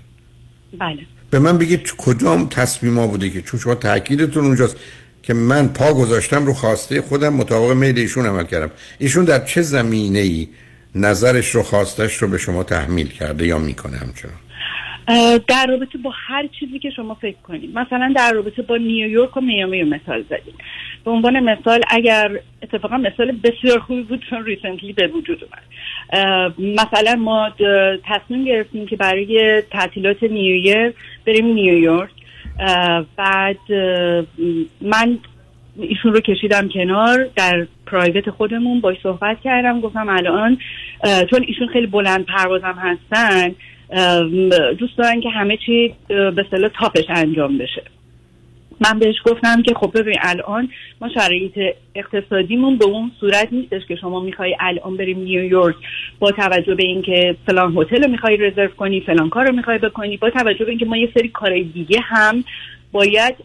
بله. به من بگید کدام تصمیم ها بوده که چون شما تاکیدتون اونجاست که من پا گذاشتم رو خواسته خودم مطابق میل ایشون عمل کردم. ایشون در چه زمینه ای نظرش رو خواستش رو به شما تحمیل کرده یا می‌کنه همچنان؟ در رابطه با هر چیزی که شما فکر کنید. مثلا در رابطه با نیویورک و میامی رو مثال زدید به عنوان مثال اگر اتفاقا مثال بسیار خوبی بود چون ریسنتلی به وجود اومد. مثلا ما تصمیم گرفتیم که برای تعطیلات نیویر بریم نیویورک. بعد من ایشون رو کشیدم کنار در پرایوت خودمون باش صحبت کردم گفتم الان چون ایشون خیلی بلند پروازم هستن دوست دارن که همه چی به اصطلاح تاپش انجام بشه. من بهش گفتم که خب ببین الان ما شرایط اقتصادیمون به اون صورت نیستش که شما می‌خوای الان بریم نیویورک با توجه به اینکه فلان هتل رو می‌خوای رزرو کنی فلان کار رو می‌خوای بکنی با توجه به اینکه ما یه سری کارهای دیگه هم باید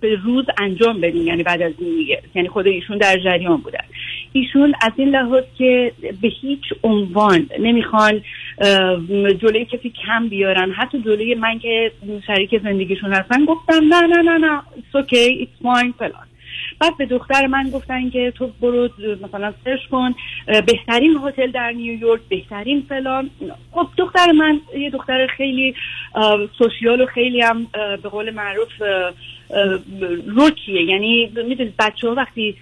به روز انجام بدیم. یعنی بعد از نیویورک یعنی خود ایشون در جریان بودن ایشون از این لحاظ که به هیچ عنوان نمی‌خوان جلوی کسی کم بیارن. حتی جلوی من که شریک زندگیشون هستن گفتم نه نه نه نه it's fine فلان. بعد به دختر من گفتن که تو برو مثلا سرچ کن بهترین هتل در نیویورک بهترین فلان. خب دختر من یه دختر خیلی سوشیال و خیلی هم به قول معروف روکیه. یعنی می‌دونید بچه ها وقتی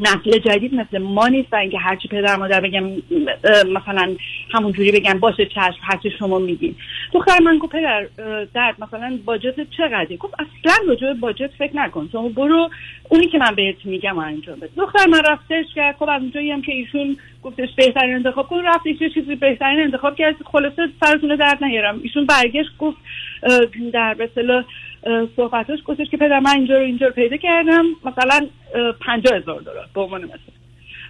نسل جدید مثل ما نیستن که هرچی پدر مادر بگم مثلا همونجوری بگن باشه چشم هرچی شما میگین. دختر من گفت پدر درد مثلا باجت چقدره؟ گفت اصلا راجع باجت فکر نکن. شما برو اونی که من بهت میگم انجام بده. دختر من رفتش کرد خب از اونجایی هم که ایشون گفتش بهترین انتخاب کن رفت یه چیزی بهترین انتخاب کرد خلاصه سرتون درد نیارم. ایشون برگشت گفت در به صحبتاش گفتش که پدر من اینجا رو اینجا رو پیدا کردم مثلا پنجاه هزار دلار به عنوان مثال.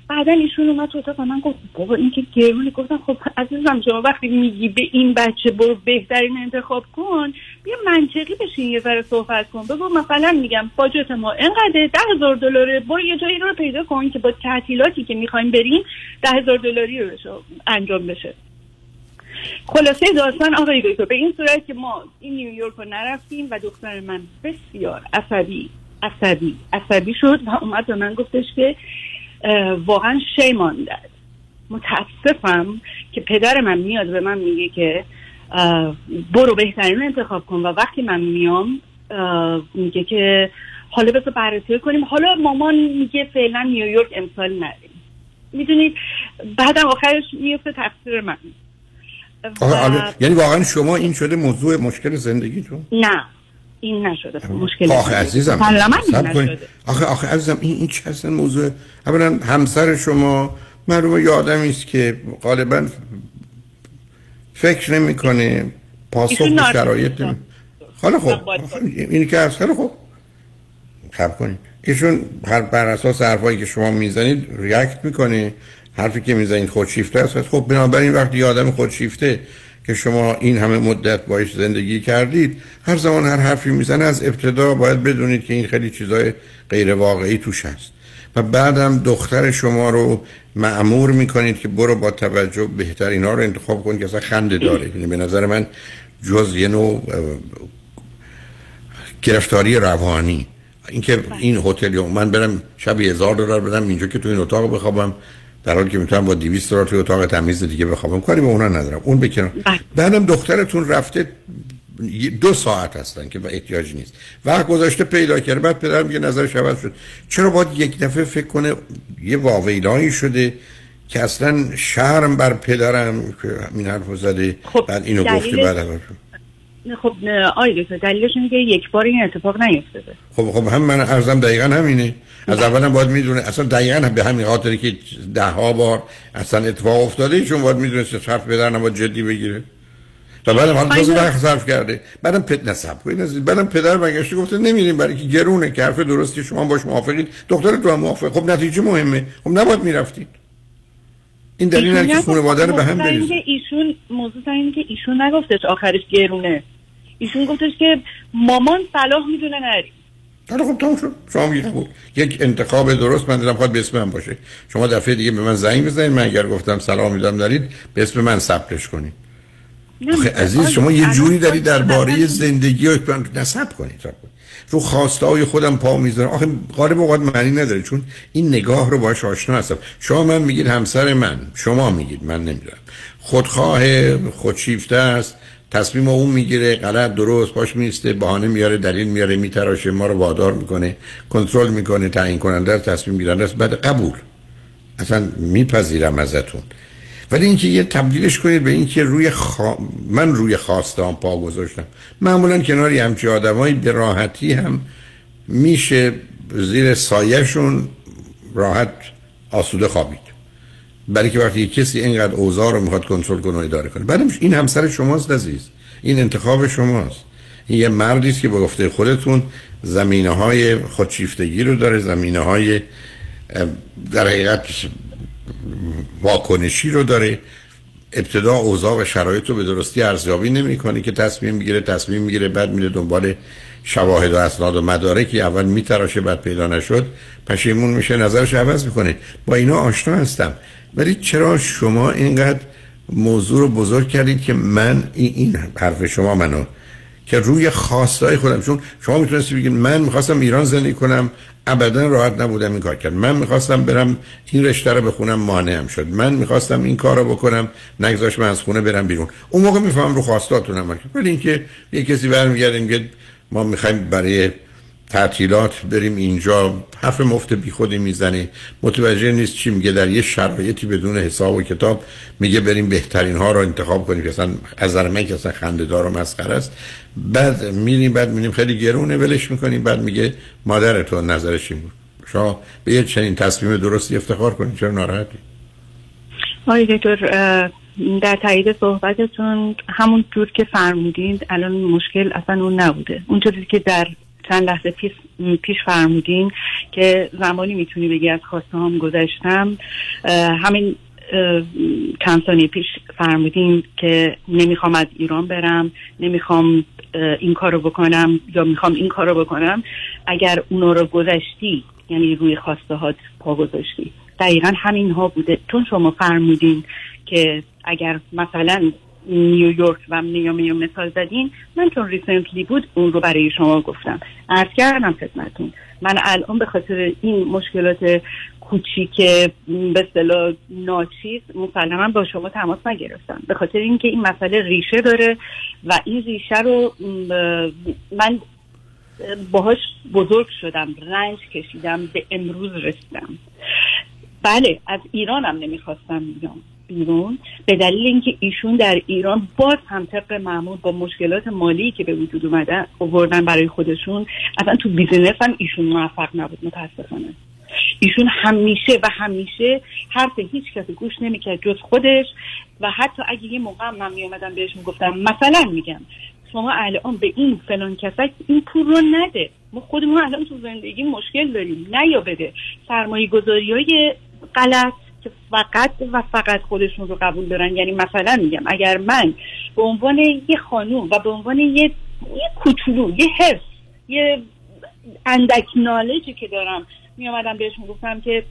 بعدا ایشون اومد تو اتاق من گفت بابا این که گرونه. گفتم خب عزیزم شما وقتی میگی به این بچه برو بهترین انتخاب کن بیا منطقی بشین یه ذره صحبت کن. بگو مثلا میگم باجت ما انقدر ده هزار دلاره برو یه جایی رو پیدا کن که با تعطیلاتی که می‌خوایم بریم ده هزار دلاری رو انجام بشه. خلاصه داستان آقای دکتر به این صورت که ما این نیویورک رو نرفتیم و دختر من بسیار عصبی عصبی عصبی شد و اومد به من گفتش که واقعا شیمان داد. متاسفم که پدر من میاد به من میگه که برو بهترین انتخاب کن و وقتی من میام میگه که حالا بذار بررسی کنیم. حالا مامان میگه فعلا نیویورک امسال نریم. می‌دونید؟ بعدم آخرش میفته تقصیر من. حالا- یعنی واقعا شما این شده موضوع مشکل زندگیتون نه این نشده مشکل آخه عزیزم این. نشده آخه آخه عزیزم این این چه اصلا موضوع اولا همسر شما معلومه یه آدمی است که غالبا فکر نمی‌کنه پاسخ به شرایط حالا خب آخه اینی که خیلی خب خب کنید ایشون بر اساس حرفایی که شما می‌زنید ریاکت می‌کنه حرفی که می‌زنید خودشیفته است. خب بنابراین وقتی آدم خودشیفته که شما این همه مدت باش زندگی کردید هر زمان هر حرفی می‌زنه از ابتدا باید بدونید که این خیلی چیزای غیر واقعی توش هست. و بعدم دختر شما رو معمور می‌کنید که برو با توجه بهتر اینا رو انتخاب کن که اصلا خنده داره. یعنی به نظر من جز یه نوع گرفتاری روانی. اینکه این هتل یا من برم شب هزار دلار بدم اینجا که تو این اتاق بخوابم. در حالی که می‌تونم با 200 دلار توی اتاق تمیز دیگه بخوابم کاری به اونا ندارم. اون بکنم بعدم دخترتون رفته دو ساعت هستن که احتیاج نیست. وقت گذاشته پیدا کرده بعد پدرم یه نظرش عوض شد. چرا باید یک دفعه فکر کنه یه واویلایی شده که اصلا شرم بر پدرم که این حرف زده بعد اینو گفته بعد. خب آی دکتر دلیلش اینه که یک بار این اتفاق نیفتاده. خب خب هم من ارزم دقیقا همینه. از اولم باید می‌دونه اصلا دقیقا به همین خاطری که ده ها بار اصلا اتفاق افتاده چون باید می‌دونه حرف پدر نباید جدی بگیره. تا بعدم حالا تازه وقت صرف کرده. بعدم پد نصب از- بعدم پدر برگشته گفته نمیریم برای که گرونه که حرف درستی شما باش موافقید. دکتر تو هم موافق. خب نتیجه مهمه. خب نباید می‌رفتید. این دلیل که خانواده رو به هم که ایشون موضوع اینه که ایشون نگفتش آخرش گرونه. ایشون گفتش که مامان صلاح می‌دونه نری. حالا خب تموم شد. شما خب یک انتخاب درست من دلم خواهد به اسم من باشه. شما دفعه دیگه به من زنگ بزنید من اگر گفتم سلام میدم دارید به اسم من ثبتش کنید. آخه عزیز شما یه جوری دارید درباره زندگی و نصب کنید. رو خواسته های خودم پا می‌ذارم. آخه غالب اوقات معنی نداره چون این نگاه رو باش آشنا هستم. شما من میگید همسر من. شما میگید من نمی‌دونم. خودخواه خودشیفته است. تصمیم اون می‌گیره غلط درست پاش میسته بهانه میاره دلیل میاره میتراشه ما رو وادار می‌کنه کنترل می‌کنه تعیین کننده تصمیم گیرنده است بعد قبول. اصلا میپذیرم ازتون. ولی اینکه یه تبدیلش کنید به اینکه روی خوا... من روی خواستم پا گذاشتم. معمولا کناری همچی آدمایی به راحتی هم میشه زیر سایهشون راحت آسوده خوابید. برای که وقتی کسی اینقدر اوضاع رو می‌خواد کنترل کنه و اداره کنه. بعدم این همسر شماست عزیز. این انتخاب شماست. این یه مردی است که به گفته خودتون زمینه های خودشیفتگی رو داره زمینه های در حقیقت واکنشی رو داره. ابتدا اوضاع و شرایط رو به درستی ارزیابی نمی‌کنه که تصمیم می‌گیره تصمیم می‌گیره بعد میره دنبال شواهد و اسناد و مدارکی. اول میتراشه بعد پیدا نشد پشیمون میشه نظرش عوض می‌کنه. با اینا آشنا هستم. ولی چرا شما اینقدر موضوع رو بزرگ کردید که من این, این حرف شما منو که روی خواستای خودم چون شما می‌تونستی بگید من می‌خواستم ایران زندگی کنم ابدا راحت نبودم این کار کرد من می‌خواستم برم این رشته رو بخونم مانعم شد. من می‌خواستم این کار رو بکنم نگذاش من از خونه برم بیرون. اون موقع می‌فهمم رو خواستاتون عمل ولی اینکه یه کسی برمیگرده میگه ما می‌خوایم برای تعطیلات بریم اینجا حرف مفت بی خودی می‌زنه متوجه نیست چی میگه در یه شرایطی بدون حساب و کتاب میگه بریم بهترین ها رو انتخاب کنیم که اصلا از نظر من که اصلا خنده‌دار و مسخره است. بعد میریم بعد میریم خیلی گرونه ولش می‌کنیم. بعد میگه مادرتون نظرش این بود. شما به یه چنین تصمیم درستی افتخار کنید چرا ناراحتی؟ آقای دکتر در تایید صحبتتون همون جور که فرمودین الان مشکل اصلا اون نبوده. اون که در چند لحظه پیش, پیش فرمودین که زمانی می‌تونی بگی از خواسته هم گذشتم. همین چند ثانیه پیش فرمودین که نمی‌خوام از ایران برم نمی‌خوام این کارو بکنم یا می‌خوام این کارو بکنم. اگر اونا رو گذشتی یعنی روی خواسته هات پا گذاشتی. دقیقا همین ها بوده. چون شما فرمودین که اگر مثلا نیویورک و میامی رو مثال زدین من چون ریسنتلی بود اون رو برای شما گفتم. عرض کردم خدمتون من الان به خاطر این مشکلات کوچیک به اصطلاح ناچیز مسلما با شما تماس نگرفتم. به خاطر اینکه این مسئله ریشه داره و این ریشه رو من باهاش بزرگ شدم رنج کشیدم به امروز رسیدم. بله از ایرانم نمی‌خواستم بیام. بیرون. به دلیل اینکه ایشون در ایران باز هم طبق معمول با مشکلات مالی که به وجود اومدن آوردن برای خودشون اصلا تو بیزینس هم ایشون موفق نبود متاسفانه. ایشون همیشه و همیشه حرف هیچ کسی گوش نمی‌کرد جز خودش و حتی اگه یه موقع من میومدم بهش می‌گفتم مثلا میگم شما الان به این فلان کسک این پول رو نده. ما خودمون الان تو زندگی مشکل داریم. نه یا بده. سرمایه گذاری های غلط. که فقط و فقط خودشون رو قبول دارن. یعنی مثلا میگم اگر من به عنوان یه خانوم و به عنوان یه یه کوچولو یه حس یه اندک نالجی که دارم می آمدم بهشون گفتم که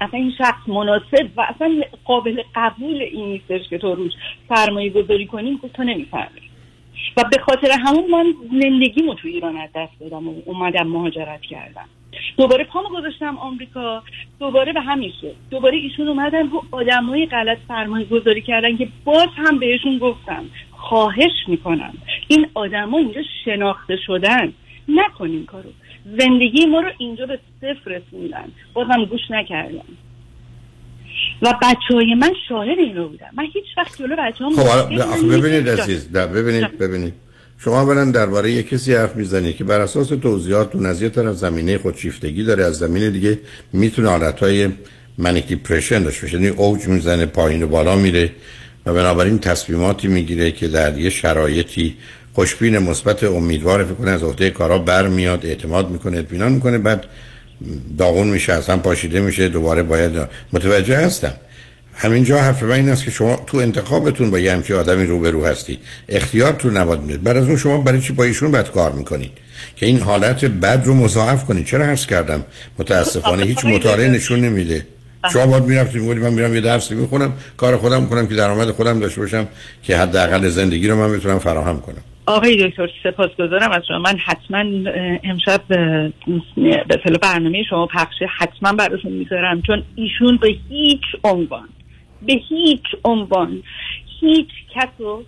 اصلا این شخص مناسب و اصلا قابل قبول این نیستش که تو روش سرمایه گذاری کنیم که تو نمی‌فهمی. و به خاطر همون من زندگیمو تو ایران از دست دادم و اومدم مهاجرت کردم. دوباره پامو گذاشتم آمریکا. دوباره به همین شد دوباره ایشون اومدن رو آدمای غلط سرمایه گذاری کردن که باز هم بهشون گفتم. خواهش می‌کنم. این آدما اینجا شناخته شدن. نکنین کارو. زندگی ما رو اینجا به صفر رسوندن. بازم گوش نکردم. و بچه های من شاهد این رو بودم من هیچ وقت جلو بچه هم خب آخه ببینید عزیز ببینید ببینید. شما اولا درباره یک کسی حرف می‌زنید که بر اساس توضیحاتتون از یه طرف زمینه خودشیفتگی داره از زمینه دیگه می‌تونه حالتهای منیک دیپرشن داشته باشه. یعنی اوج می‌زنه پایین و بالا میره و بنابراین تصمیماتی می‌گیره که در یه شرایطی خوشبین مثبت امیدوار فکر کنه از عهده کارا برمیاد اعتماد می‌کنه اطمینان می‌کنه بعد داغون میشه اصلا پاشیده میشه دوباره باید متوجه هستم. همینجا حرف من این است که شما تو انتخابتون با یه همچی آدمی روبرو هستی. اختیار تو نباید میده بعد از اون شما برای چی با ایشون بد کار می‌کنید؟ که این حالت بد رو مضاعف کنید. چرا عرض کردم؟ متاسفانه هیچ مطالعه نشون نمیده. شما باید می‌رفتید می‌گفتید من میرم یه درسی می‌خونم کار خودم کنم که درآمد خودم داشته باشم که حداقل زندگی رو من بتونم فراهم کنم. آقای دکتر سپاسگزارم از شما. من حتما امشب به برنامه شما پخشه حتما براتون می‌ذارم چون ایشون به هیچ عنوان به هیچ عنوان. هیچ کس رو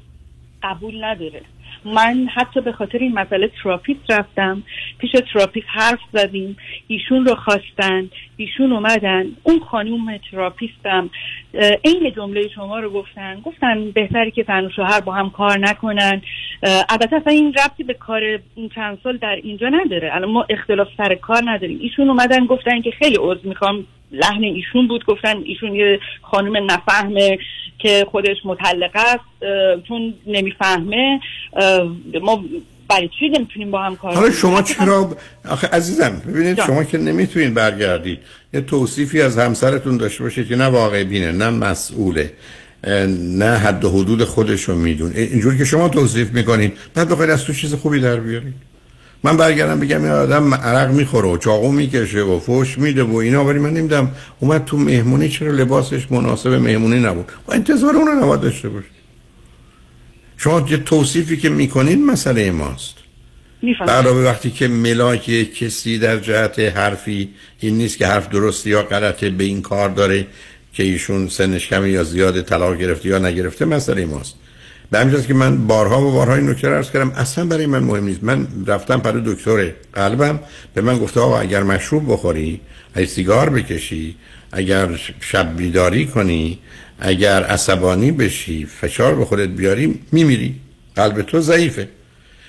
قبول نداره. من حتی به خاطر این مسئله therapist رفتم. پیش therapist حرف زدیم. ایشون رو خواستن. ایشون اومدن. اون خانوم therapist م. عین جمله شما رو گفتن. گفتن بهتره که زن و شوهر با هم کار نکنن. البته اصلا این ربطی به کار چند سال در اینجا نداره. الان ما اختلاف سر کار نداریم. ایشون اومدن گفتن که خیلی عذر می‌خوام. لحن ایشون بود. گفتن ایشون یه خانم نفهمه که خودش مطلقه است چون نمی‌فهمه. ما برای چی نمی‌تونیم با هم کار حالا شما چرا آخه عزیزم ببینید جان. شما که نمی‌تونید برگردید. یه توصیفی از همسرتون داشته باشید که نه واقع بینه نه مسئوله نه حد و حدود خودش رو میدون اینجوری که شما توصیف می‌کنید بعد بخواید از تو چیز خوبی در بیارید. من برگردم بگم این آدم عرق می‌خوره و چاقو می‌کشه و فوش میده و اینا ولی من نمیدم اومد تو مهمونی چرا لباسش مناسب مهمونی نبود؟ و انتظار اون رو نباید داشته باشه شما یه توصیفی که می‌کنید مسئله ماست. علاوه وقتی که ملاک کسی در جهت حرفی این نیست که حرف درستی یا غلطه به این کار داره که ایشون سنش کمی یا زیاد طلاق گرفته یا نگرفته مسئله ماست. به همین که من بارها و بارها این نکته عرض کردم. اصلا برای من مهم نیست. من رفتم پر دکتر قلبم. به من گفته آقا اگر مشروب بخوری اگر سیگار بکشی اگر شب بیداری کنی اگر عصبانی بشی فشار به خودت بیاری میمیری. قلب تو ضعیفه.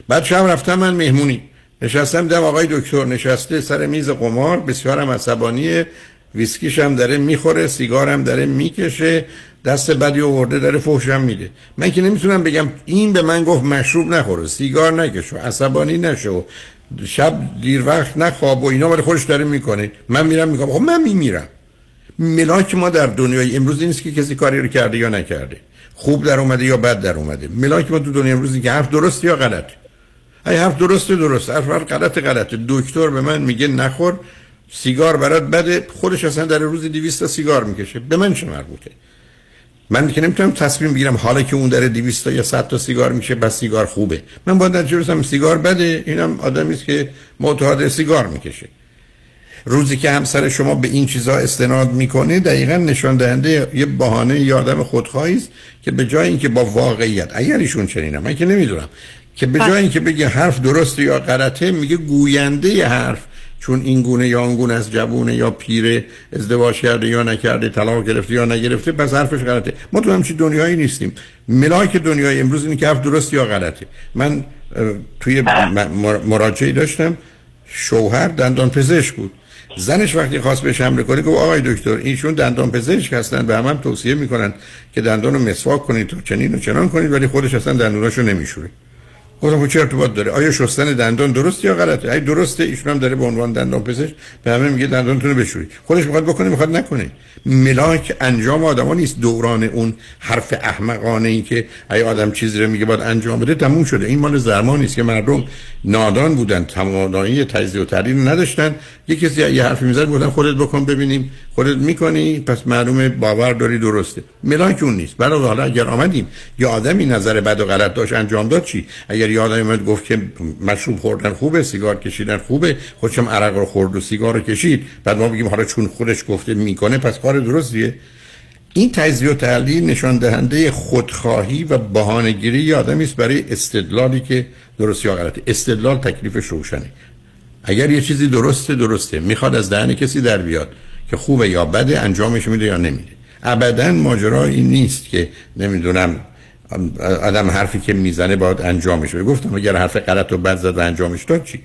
بعد شب رفتم من مهمونی. نشستم دم آقای دکتر نشسته سر میز قمار. بسیارم عصبانی ویسکیش هم داره می‌خوره سیگارم داره می‌کشه. دست بدی آورده داره فوشم میده. من که نمی‌تونم بگم این به من گفت مشروب نخوره سیگار نکشو عصبانی نشو شب دیر وقت نخواب و اینا ولی خودش داره می‌کنه. من میرم میگم خب من میمیرم. ملاک ما در دنیای امروز نیست که کسی کاری رو کرده یا نکرده. خوب در اومده یا بد در اومده. ملاک ما تو دنیا امروز که حرف درست یا غلط. ای حرف درست درست. حرف غلط غلط دکتر به من میگه نخور. سیگار برات بده. خودش اصلا در روز 200 تا سیگار می‌کشه. به من چه مربوطه؟ من که نمی‌تونم تصمیم بگیرم حالا که اون داره 200 تا یا 100 تا سیگار میشه بس سیگار خوبه. من باید نتیجه سیگار بده. اینم آدمی است که معتاد سیگار می‌کشه. روزی که همسر شما به این چیزا استناد می‌کنه دقیقا نشان دهنده یه بهانه یادم خودخواهی است که به جای اینکه با واقعیت اگر ایشون چنینه من که نمی‌دونم که به جای اینکه بگه حرف درست یا غلطه میگه گوینده حرف چون این گونه یا اون گونه از جوونه یا پیر ازدواج کرده یا نکرده طلاق گرفته یا نگرفته پس حرفش غلطه. ما تو همچین دنیایی نیستیم. ملاک دنیای امروز این که حرف درست یا غلطه. من توی مراجعه داشتم شوهر دندان پزشک بود. زنش وقتی خواست بهش حمله کنه گفت آقای دکتر اینشون دندان پزشک هستن به هم, هم توصیه می‌کنن که دندان رو مسواک کنید تو چنین و چنان کنید ولی خودش اصلا دندوناشو نمیشوره. گفتم چه ارتباط داره. آیا شستن دندان درست یا غلطه؟ اگه درسته ایشون هم داره به عنوان دندان پزشک به همه میگه دندانتون رو بشورید خودش می‌خواد بکنه می‌خواد نکنه. ملاک انجام آدما نیست دوران اون حرف احمقانه ای که ای آدم چیزی رو میگه باید انجام بده تموم شده. این مال زمان نیست که مردم نادان بودن تمامانی تجزیه و تحلیل نداشتن. یه کسی یه حرفی می‌زد بودن خودت بکن ببینیم. خودت می‌کنی پس معلومه باور داری درسته. ملاک اون نیست. برای حالا اگر آمدیم یه آدمی نظر بد و غلط داشت انجام داد چی؟ اگر یه آدمی اومد گفت که مشروب خوردن خوبه سیگار کشیدن خوبه. خودشم عرق رو خورد و سیگار رو کشید. بعد ما بگیم حالا چون خودش گفته می‌کنه پس کار درستیه. این تجزیه و تحلیل نشان دهنده خودخواهی و بهانه‌گیری آدمی است برای استدلالی که درست یا غلطه. استدلال تکلیفش روشنه. اگر یه چیزی درسته درسته. می‌خواد از دهن کسی در بیاد که خوبه یا بده انجامش میده یا نمیده. ابدا ماجرا این نیست که نمی‌دونم آدم حرفی که می‌زنه باید انجامش بده. گفتم اگر حرف غلط و بد زد و انجامش داد چی؟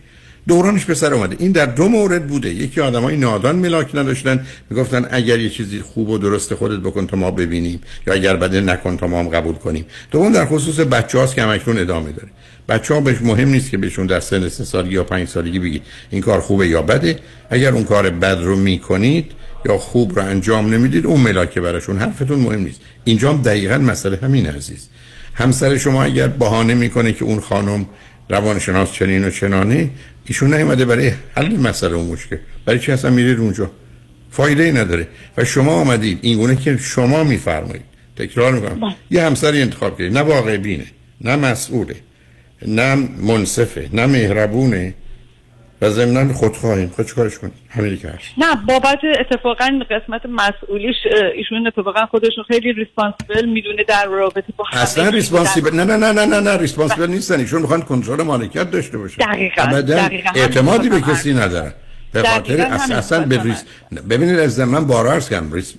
دورانش به سر اومده. این در دو مورد بوده. یکی آدمای نادان ملاک نداشتن. می‌گفتن اگر یه چیزی خوب و درست خودت بکن تا ما ببینیم یا اگر بده نکن تا ما هم قبول کنیم. دوم در خصوص بچه هاست که همکنون ادامه داره. بچه ها بهش مهم نیست که بهشون در سن سه سالگی یا پنج سالگی بگی این کار خوبه یا بده. اگر اون کار بد رو می‌کنید یا خوب رو انجام نمی‌دید اون ملاکه براشون حرفتون مهم نیست. اینجا دقیقا مسئله همین عزیز. همسر شما اگر بهانه می‌کنه که اون خانم روانشناس چنین و چنانه ایشون نیومده برای حل مسئله اون مشکل. برای چی اصلا میرید اونجا؟ فایده ای نداره. و شما آمدید. این گونه که شما میفرمایید. تکرار می‌کنم. یه همسری انتخاب کردید. نه واقع بینه نه مسئوله نه منصفه نه مهربونه. و ضمنا خودخواهیم. خب چیکارش کنیم؟ همین که هست. نه بابت اتفاقا قسمت مسئولیش ایشون اتفاقا خودشون خیلی responsible می‌دونه در رابطه با اصلا responsible نه نه نه نه نه نه responsible نیستن. ایشون می‌خوان کنترل مالکیت داشته باشن دقیقاً دقیقاً. اعتمادی به کسی ندارن. به خاطر اصلا به res... ببینید از من بارها عرض کردم. res...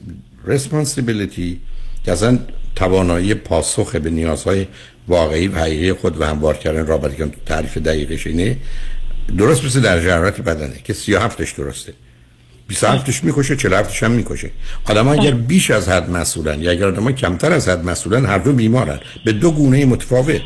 responsibility که اصلا توانایی پاسخ به نیازهای واقعی و حقیقی خود و هموار کردن رابطه که تعریف دقیقش اینه درست مثل در جراحت بدنه که 37 درسته. 27 ش می‌کشه 47 ش هم می‌کشه. آدم اگر بیش از حد مسئولن یا اگر آدم کمتر از حد مسئولن هر دو بیمارن. به دو گونه متفاوت.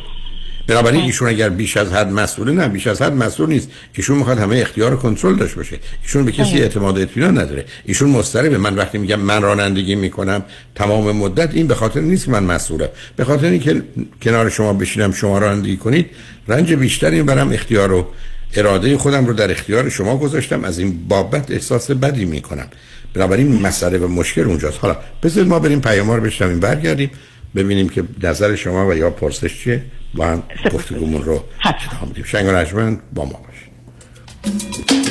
بنابراین ایشون اگر بیش از حد مسئوله نه بیش از حد مسئول نیست. ایشون می‌خواد همه اختیار و کنترل داشته باشه. ایشون به کسی اعتماد و اطمینان نداره. ایشون مضطربه. من وقتی میگم من رانندگی می‌کنم تمام مدت این به خاطر نیست که من مسئولم. به خاطر اینکه کنار شما بشینم شما رانندگی کنید رنج بیشتری برم اختیار و اراده خودم رو در اختیار شما گذاشتم از این بابت احساس بدی می‌کنم. بنابراین مسئله و مشکل اونجاست. حالا بذارید ما بریم پیام رو بشنویم برگردیم ببینیم که نظر شما و یا پرسش چیه. با هم گفتگومون رو ادامه بدیم. شنگ با ما باشید.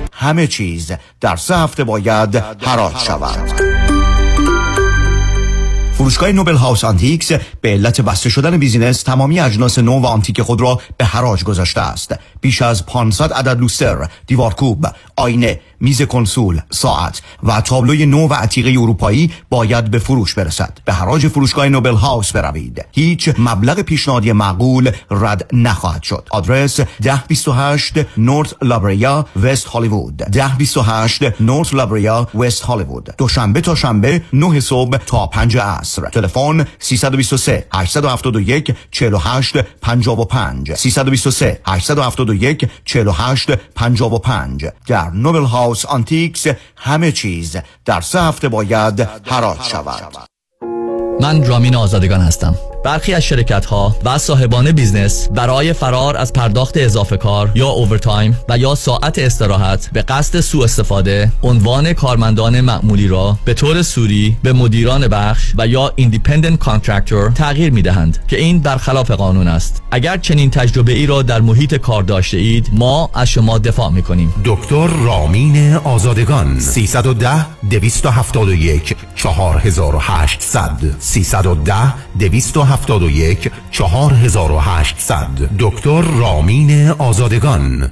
همه چیز در سه هفته باید حراج شود. فروشگاه Noble House Antiques به علت بسته شدن business تمامی اجناس نو و آنتیک خود را به حراج گذاشته است. بیش از 500 عدد لوستر دیوارکوب آینه میز کنسول ساعت و تابلوی نو و عتیقه اروپایی باید به فروش برسد. به حراج فروشگاه Noble House بروید. هیچ مبلغ پیشنهادی معقول رد نخواهد شد. آدرس 1028 North La Brea West Hollywood. 1028 North La Brea West Hollywood. دوشنبه تا شنبه 9 صبح تا 5 عصر. تلفن 323 871 48 55 323 871 48 55 در Noble House Antiques همه چیز در سه هفته باید حراج شود. من رامین آزادگان هستم. برخی از شرکت ها و صاحبان بیزنس برای فرار از پرداخت اضافه کار یا overtime و یا ساعت استراحت به قصد سوء استفاده عنوان کارمندان معمولی را به طور صوری به مدیران بخش و یا independent contractor تغییر می دهند که این برخلاف قانون است. اگر چنین تجربه ای را در محیط کار داشته اید ما از شما دفاع می کنیم دکتر رامین آزادگان 310 271 4800 310 271 4800 دکتر رامین آزادگان.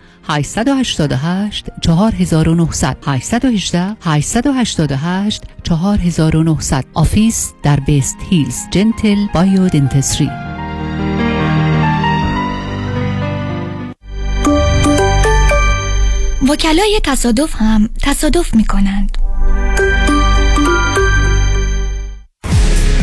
888 4900 818 888 4900 office در West Hills، Gentle Biodentistry. وکلای تصادف هم تصادف می کنند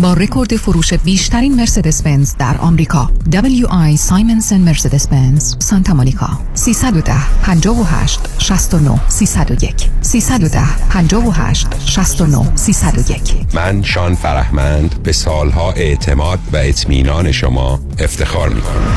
با رکورد فروش بیشترین مرسدس بنز در آمریکا. WI سایمنسن مرسدس بنز سانتا مونیکا. 310 58 69 301 310 58 69 301 من شان فرهمند به سالها اعتماد و اطمینان شما افتخار می کنم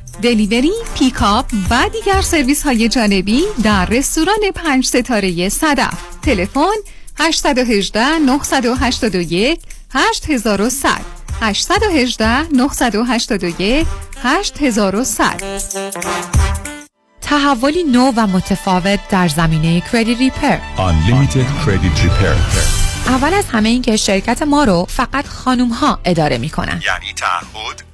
delivery، pickup و دیگر سرویس های جانبی در رستوران پنج ستاره صدف. تلفن 818 981 8100 818 981 8100 تحولی نو و متفاوت در زمینه کردی ریپر Unlimited Credit Repair. اول از همه این که شرکت ما رو فقط خانوم ها اداره می‌کنن. یعنی تعهد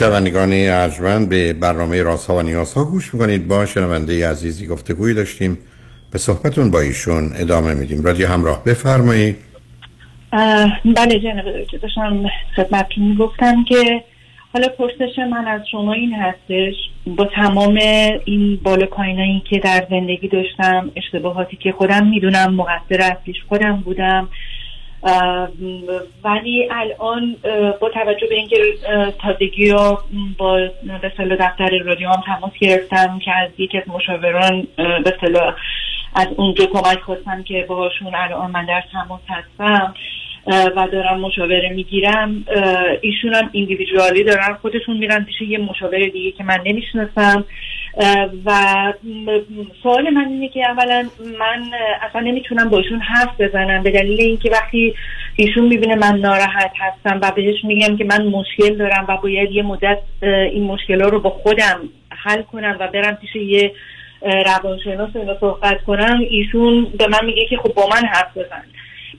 شنوندگان ارجمند به برنامه راست ها و نیاز ها گوش می‌کنید. با شنونده عزیزی گفتگوی داشتیم. به صحبتون با ایشون ادامه میدیم. رادیو همراه بفرمایید. بله جناب داشتم خدمتتون می‌گفتم که حالا پرسش من از شما این هستش با تمام این بالا پایینایی که در زندگی داشتم اشتباهاتی که خودم می‌دونم مقصر اصلیش خودم بودم ولی الان با توجه به اینکه تازگی رو با به دفتر رادیو هم تماس گرفتم که از یکی از مشاوران به از اونجا کمک خواستم که باهاشون الان من در تماس هستم. و دارم مشاوره می‌گیرم. ایشون هم ایندیویدوالی دارن خودشون میرن پیش یه مشاور دیگه که من نمی‌شناسم. و سوال من اینه که اولا من اصلا نمی‌تونم با ایشون حرف بزنم به دلیل اینکه وقتی ایشون می‌بینه من ناراحت هستم و بهش میگم که من مشکل دارم و باید یه مدت این مشکل رو با خودم حل کنم و برم پیش یه روانشناس اینو صحبت کنم ایشون به من میگه که خب با من حرف بزن.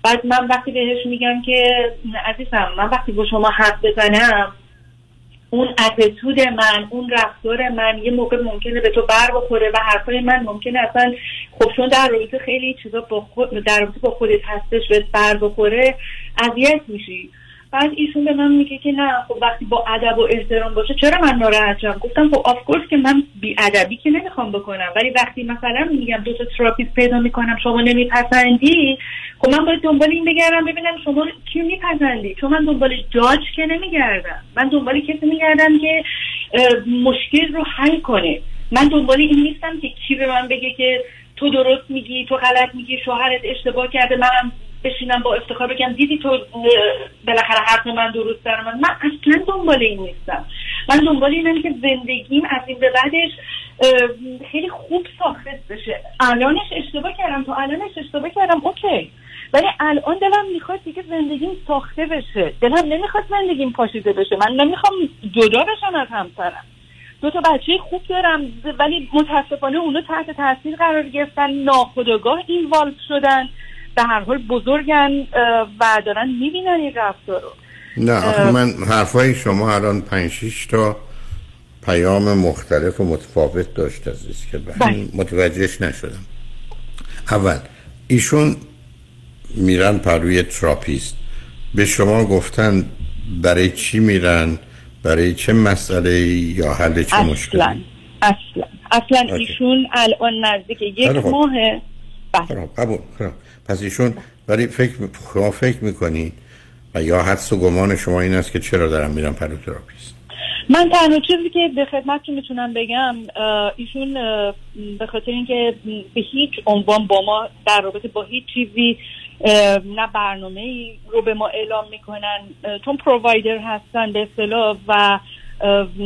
بعد من وقتی بهش میگم که عزیزم من وقتی با شما حرف بزنم اون اتیتود من اون رفتار من یه موقع ممکنه به تو بر بخوره و حرفای من ممکنه اصلا خب چون در رابطه خیلی چیزا با خود در رابطه با خودت هستش بهت بر بخوره اذیت میشی. بعد ایشون به من میگه که نه خب وقتی با ادب و احترام باشه چرا من ناراحت شدم گفتم خب آف که من بی ادبی که نمی‌خوام بکنم. ولی وقتی مثلا میگم دو تا therapist پیدا می‌کنم شما نمیپسندی؟ خب من باید دنبال این بگردم ببینم شما کی میپسندی؟ چون من دنبال جاج که نمیگردم. من دنبال کسی میگردم که مشکل رو حل کنه. من دنبال این نیستم که کی به من بگه که تو درست میگی تو غلط میگی شوهرت اشتباه کرده منم بشینم با افتخار بگم دیدی تو بالاخره حرف من درست دارم من اصلا دنبال این نیستم. من دنبال اینم که زندگیم از این به بعدش خیلی خوب ساخته بشه. الانش اشتباه کردم. تو الانش اشتباه کردم اوکی. ولی الان دلم می‌خواد دیگه زندگیم ساخته بشه. دلم نمی‌خواد زندگیم پاشیده بشه. من نمی‌خوام جدا بشم از همسرم. دو تا بچه خوب دارم ولی متاسفانه اونا تحت تاثیر قرار گرفتن ناخداگاه اینوالو شدن. به هر حال بزرگن و دارن می‌بینن این رفتار رو نه من حرفای شما الان پنج تا پیام مختلف و متفاوت داشت عزیز که بله. متوجهش نشدم. اول ایشون میرن پروی تراپیست. به شما گفتن برای چی میرن؟ برای چه مسئله یا حل چه مشکلی؟ اصلا. اصلا ایشون الان نزدیک یک ماه بله. قبول. پس ایشون ولی فکر شما فکر می‌کنید و یا حدس و گمان شما این است که چرا دارم میرم پرو therapist من تنها چیزی که به خدمتتون می‌تونم بگم ایشون به خاطر اینکه به هیچ عنوان با ما در رابطه با هیچ چیزی نه برنامه ای رو به ما اعلام می‌کنن چون پرووایدر هستن به اصطلاح و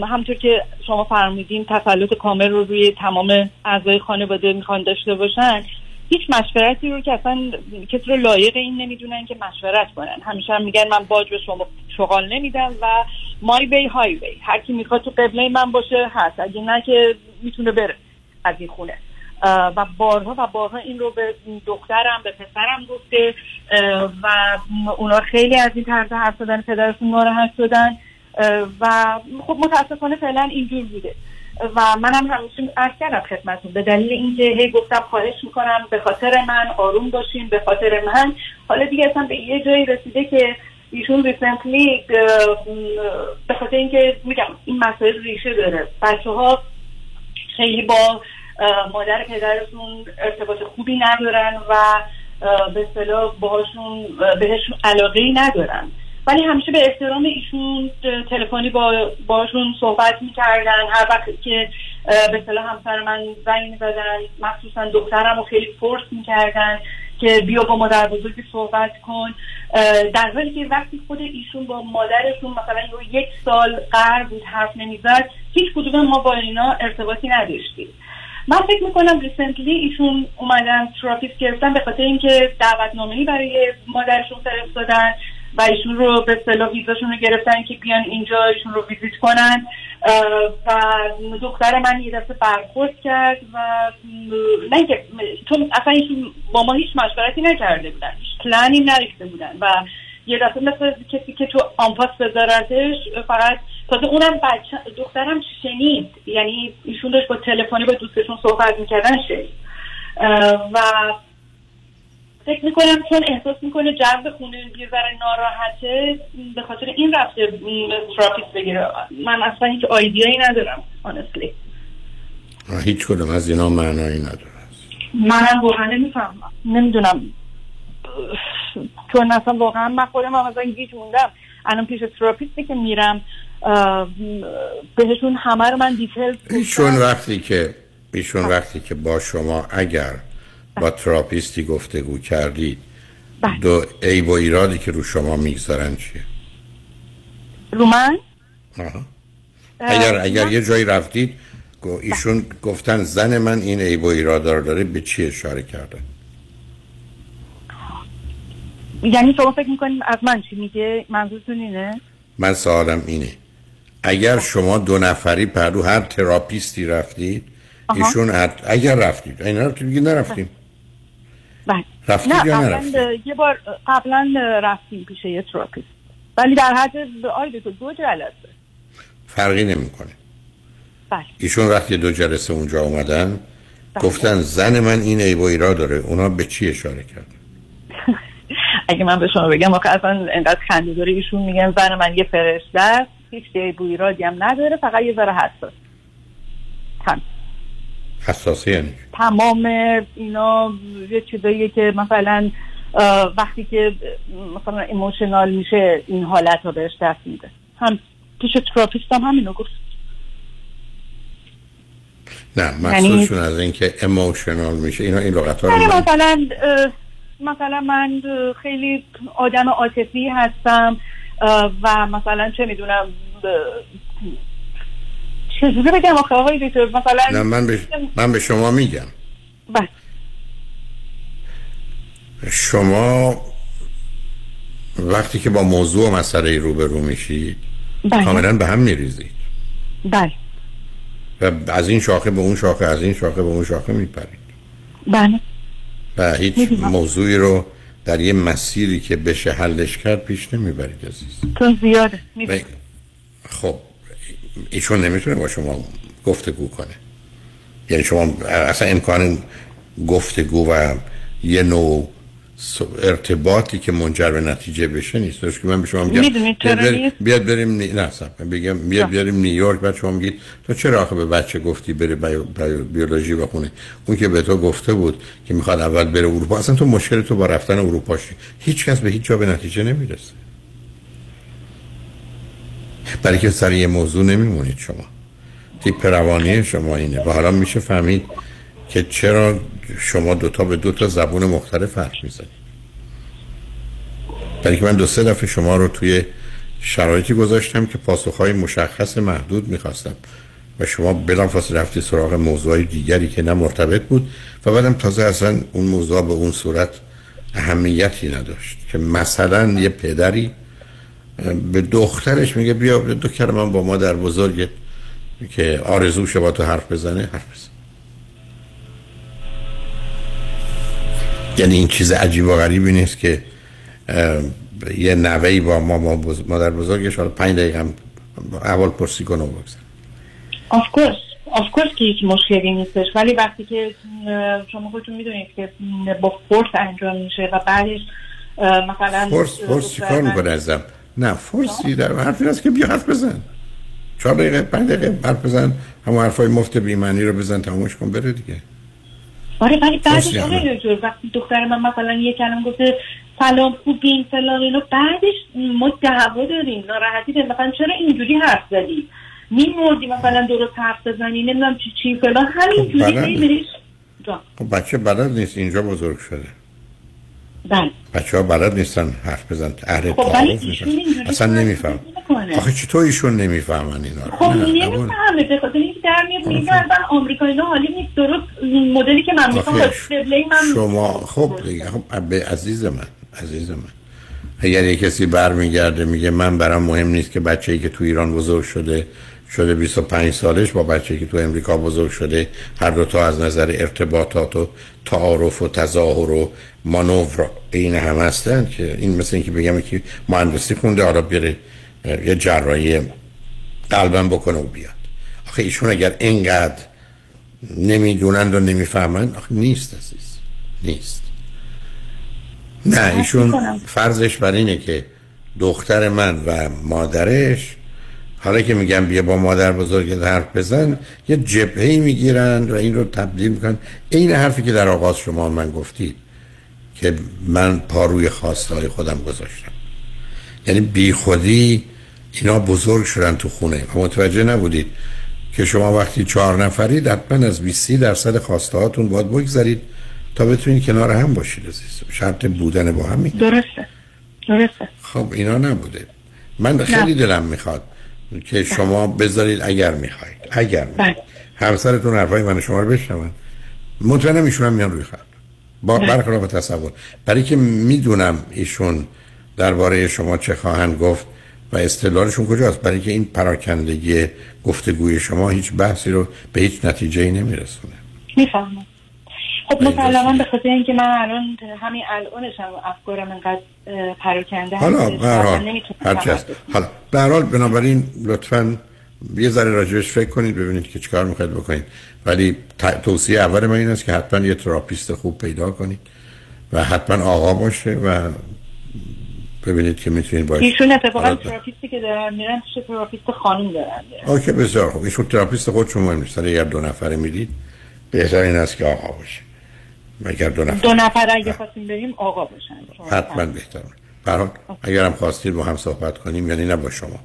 همطور که شما فرمودین تسلط کامل رو روی تمام اعضای خانواده می‌خوان داشته باشن. هیچ مشورتی رو که اصلا کسی رو لایق این نمی‌دونن که مشورت کنن. همیشه هم میگن من باج به شما شغال نمیدم و مای وی های وی هر کی می‌خواد تو قبله من باشه هست. اگه نه که می‌تونه بره از این خونه. و بارها و بارها این رو به دخترم به پسرم گفته و اونا خیلی از این طرز حرف زدن پدرشون ناراحت شدن. و خب متاسفانه فعلا اینجور بوده. و منم همیشه عرض کردم خدمتون به دلیل اینکه هی گفتم خواهش می‌کنم به خاطر من آروم باشین به خاطر من. حالا دیگه اصلا به یه جایی رسیده که ایشون ریسنتلی به خاطر اینکه میگم این مسائل ریشه داره. بچه ها خیلی با مادر پدرشون ارتباط خوبی ندارن و به اصطلاح باهاشون بهشون علاقه ندارن. ولی همیشه به احترام ایشون تلفنی با باشون صحبت می‌کردن. هر وقت که به اصطلاح همسر من زنگ می‌زدن مخصوصا دخترم رو خیلی فورس می‌کردن که بیا با مادر بزرگی صحبت کن. در حالی که وقتی خود ایشون با مادرشون مثلا یک سال قرار بود حرف نمی‌زد هیچ کدوم ما با اینا ارتباطی نداشتیم. من فکر می‌کنم recently ایشون اومدن therapist گرفتن به خاطر اینکه دعوتنامه‌ای برای مادرشون فرستادن. و ایشون رو به اصطلاح ویزاشون رو گرفتن که بیان اینجا ایشون رو visit کنن. و دختر من یه دفعه برخورد کرد و نه چون اصلا ایشون با ما هیچ مشورتی نکرده بودن هیچ پلانی نریخته بودن و یه دفعه مثل کسی که تو آنپاس بذارتش فقط تازه اونم بچه دخترم شنید یعنی ایشون داشت با تلفنی با دوستشون صحبت می‌کردن شنید. و فکر می‌کنم چون احساس می‌کنه جو خونه یه ذره ناراحته به خاطر این رفته تراپیست بگیره. من اصلا هیچ آیدیایی ندارم آنستلی هیچ کدوم از اینا معنایی نداره. منم واقعا نمی‌فهمم. نمی‌دونم. چون اصلا واقعا من خودم هم از گیج موندم. الان پیش therapist ی که میرم بهشون همه رو من detail ایشون وقتی که ایشون وقتی که با شما اگر با therapist ی گفتگو کردید دو عیب و ایرادی که رو شما می‌گذارن چیه؟ رو من؟ آها. اگر اگر یه جایی رفتید گو- ایشون گفتن زن من این عیب و ایراد رو داره به چی اشاره کردن یعنی شما فکر می‌کنیم از من چی میگه؟ منظورتون اینه؟ من سوالم اینه. اگر شما دو نفری پرو هر therapist ی رفتید. ایشون. اگر رفتید این رفتید دیگه نرفتیم. بله رفتید نه یا قبلا یه بار قبلا رفتیم پیش یه therapist ولی در حد آی دکتر دو جلسه. فرقی نمی‌کنه. بله. ایشون وقتی دو جلسه اونجا اومدن. گفتن زن من این عیب و ایراد داره. اونا به چی اشاره کرد اگه من به شما بگم آخه اصلا انقدر خنده داره ایشون میگن زن من یه فرشته است. هیچ عیب و ایرادی هم نداره فقط یه ذره حساس هم. حساسی یعنی. تمام اینا یه چیزاییه که مثلا وقتی که مثلا emotional میشه این حالت رو بهش دست میده. هم پیش therapist هم همینو گفت. نه یعنی- مقصودشون از اینکه emotional میشه. اینا این لغت ها رو یعنی مثلا مثلا من خیلی آدم عاطفی هستم و مثلا چه می‌دونم چجوری بگم آخه آقای دکتر؟ مثلا نه من به, من به شما میگم. بله. شما وقتی که با موضوع و مسئله روبرو میشید بله. کاملا به هم میریزید. بله. و از این شاخه به اون شاخه از این شاخه به اون شاخه میپرید. بله. و هیچ. موضوعی رو در یه مسیری که بشه حلش کرد پیش نمی‌برید عزیز. تو زیاده. خب. ایشون نمی‌تونه با شما گفتگو کنه. یعنی شما اصلا امکان گفتگو و یه نوع ارتباطی که منجر به نتیجه بشه نیست. درست که من به شما میگم بیاد بریم- بریم نی... نه صبر. بگم بیاد بیاریم نیویورک بعد شما میگید تو چرا آخه به بچه گفتی بره بیو... بیو... بیولوژی بخونه؟ اون که به تو گفته بود که می‌خواد اول بره اروپا اصلا تو مشکل تو با رفتن اروپا شی. هیچ کس به هیچ جا به نتیجه نمی‌رسه. برای که سر یه موضوع نمیمونید شما. تیپ روانی شما اینه. و حالا میشه فهمید که چرا شما دوتا به دو تا زبون مختلف حرف می‌زنید. برای که من دو سه دفعه شما رو توی شرایطی گذاشتم که پاسخهای مشخص محدود می‌خواستم. و شما بلافاصله رفتی سراغ موضوعی دیگری که نه مرتبط بود و بعدم تازه اصلا اون موضوع به اون صورت اهمیتی نداشت که مثلا یه پدری به دخترش میگه بیا دو کلمه با ما مادر بزرگ که آرزوشه با تو حرف بزنه حرف بزن. یعنی این چیز عجیب و غریبی نیست که یه نوه‌ای با ما ما بز- مادر بزرگش حالا پنج دقیقه هم احوال پرسی کنه و بگذار. of course of course که هیچ مشکلی نیستش. ولی وقتی که شما خودتون می‌دونید که با force انجام میشه و بعدش مثلا فورس فورس چیکار می‌کنه ازم؟ نه فورسی در حرفی هست که بیا حرف بزن چهار دقیقه پنج دقیقه حرف بزن همون حرفای مفت بیمعنی رو بزن تمومش کن بره دیگه آره ولی بعدش. آقای دکتر وقتی دختر من مثلا یه کلمه گفته سلام خوبین فلان اینو بعدش ما دعوا داریم ناراحتی داریم مثلا چرا اینجوری حرف زدی میمردی مثلا درست حرف بزنی نمی‌دونم چی چی فلان همینجوری خب،. جان. خب بچه بلد نیست اینجا بزرگ شده بله. بچه ها بلد نیستن حرف بزن اهل خب تعارف نیستن. اصلا نمیفهم. آخه چطور ایشون نمی‌فهمن اینا رو؟ خب. نمی‌فهمه به خاطر اینکه در میاد میگه اصلا آمریکایی حالی نیست. درست مدلی که من می‌خوام قبله من شما خب دیگه خب به عزیز من عزیز من. اگر یه کسی برمیگرده میگه من برام مهم نیست که بچه‌ای که تو ایران بزرگ شده شده 25 سالش با بچه‌ای که تو امریکا بزرگ شده هر دو تا از نظر ارتباطات و تعارف و تظاهر و مانور این هم هستن که این مثل اینکه بگم که مهندسی خونده حالا بره یه جراحی قلبم بکنه و بیاد آخه ایشون اگر اینقدر نمی‌دونند و نمی‌فهمند آخه نیست عزیز نیست نه ایشون. فرضش بر اینه که دختر من و مادرش حالا که میگم بیا با مادر بزرگ حرف بزن یه جبهه می‌گیرن و این رو تبدیل می‌کنن. این حرفی که در آغاز شما من گفتید که من پا روی خواستهای خودم گذاشتم. یعنی بی خودی اینا بزرگ شدن تو خونه. و متوجه نبودید که شما وقتی چهار نفرید حتما از 20 درصد خواسته هاتون باید بگذارید تا بتونید کنار هم باشید عزیز شرط بودن با همین درسته. درسته. خب اینا نبوده. من خیلی دلم می‌خواد که شما بذارید اگر می‌خواید. اگر می‌خواید. همسرتون حرفای من شما رو بشنون. مطمئنم ایشون هم میان روی خط. با برخلاف تصور. برای که می‌دونم ایشون درباره شما چه خواهند گفت و استدلالشون کجاست. برای که این پراکندگی گفتگوی شما هیچ بحثی رو به هیچ نتیجه ای نمیرسونه. می‌فهمم. خب مسلما به خاطر اینکه من الان همین الانش هم افکارم انقدر پراکنده حالا. به هر هست. حالا به هر حال بنابراین لطفا یه ذره راجبش فکر کنید ببینید که چیکار می‌خواید بکنید. ولی توصیه اول من این است که حتما یه therapist خوب پیدا کنید و حتما آقا باشه و ببینید که می‌تونید باشه ایشون اتفاقا therapist ی که دارن میرن پیش therapist خانم دارن okay بسیار خوب. ایشون therapist خودشون مهم نیست. اگر دو نفره می‌رید بهتر این است که آقا باشه. و اگر دو نفر. دو نفر اگه خواستیم بریم آقا باشن. حتما بهتر به هر حال اگر هم خواستید با هم صحبت کنیم یعنی نه با شما.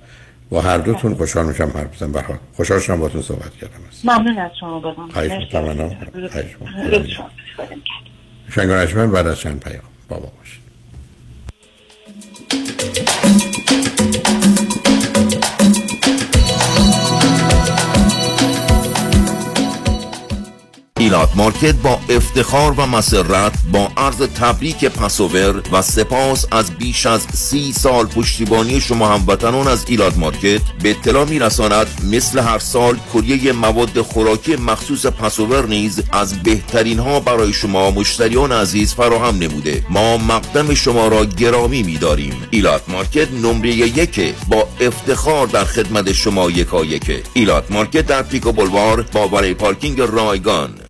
با هر دوتون خوشحال میشم حرف بزنم. به هر حال خوشحال شدم باهاتون صحبت کردم. ممنون از شما بازم خواهش. می‌کنم شما. شنگانشمن بعد از چند پیام. بابا باشه ایلات مارکت با افتخار و مسرت با عرض تبریک Passover و سپاس از بیش از سی سال پشتیبانی شما هموطنان از ایلات مارکت. به اطلاع میرساند مثل هر سال کلیه مواد خوراکی مخصوص Passover نیز از بهترین ها برای شما مشتریان عزیز فراهم نموده. ما مقدم شما را گرامی میداریم. ایلات مارکت نمره یک با افتخار در خدمت شما یکا یکه ایلات مارکت در پیکو بلوار با valet parking رایگان.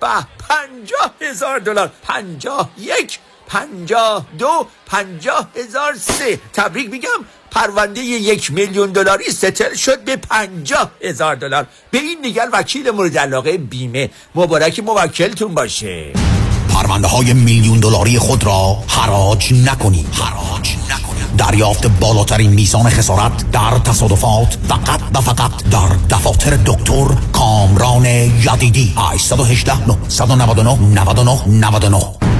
به پنجاه هزار دلار. پنجاه یک پنجاه دو پنجاه هزار سه. تبریک میگم پرونده یک میلیون دلاری ستل شد به پنجاه هزار دلار. به این نگر وکیل مورد علاقه بیمه. مبارک موکلتون باشه. پرونده های میلیون دلاری خود را حراج نکنید حراج دریافت بالاترین میزان خسارت در تصادفات فقط و فقط در دفاتر دکتر کامران یدیدی. 818 999 99 99.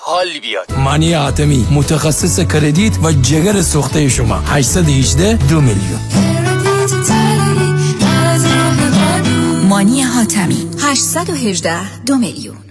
حال بیاد. مانی حاتمی متخصص credit و جگر سوخته شما. 818 دو میلیون. مانی حاتمی 818 دو میلیون.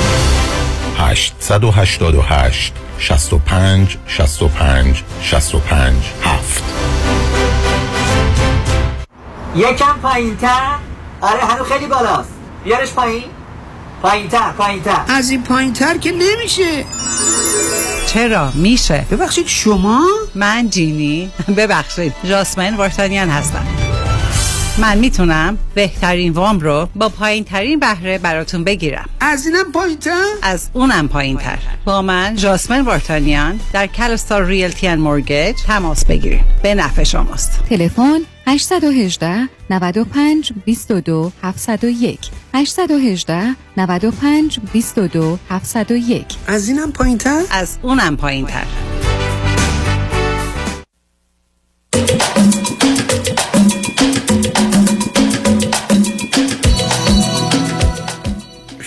888 65 65 65 7 یکم پایین تر آره هنو خیلی بالاست. بیارش پایین. پایین تر پایین تر از این پایین تر که نمیشه. چرا؟ میشه. ببخشید شما؟ من جینی. ببخشید. جاسمین وارتانیان هستم. من می‌تونم بهترین وام رو با پایین ترین بهره براتون بگیرم. از اینم پایین تر؟ از اونم پایین تر با من جاسمن وارتانیان در کلستار ریلتی ان مورگیج تماس بگیریم به نفع شماست. تلفن 818 95 22 701 818 95 22 701 از اینم پایین تر؟ از اونم پایین تر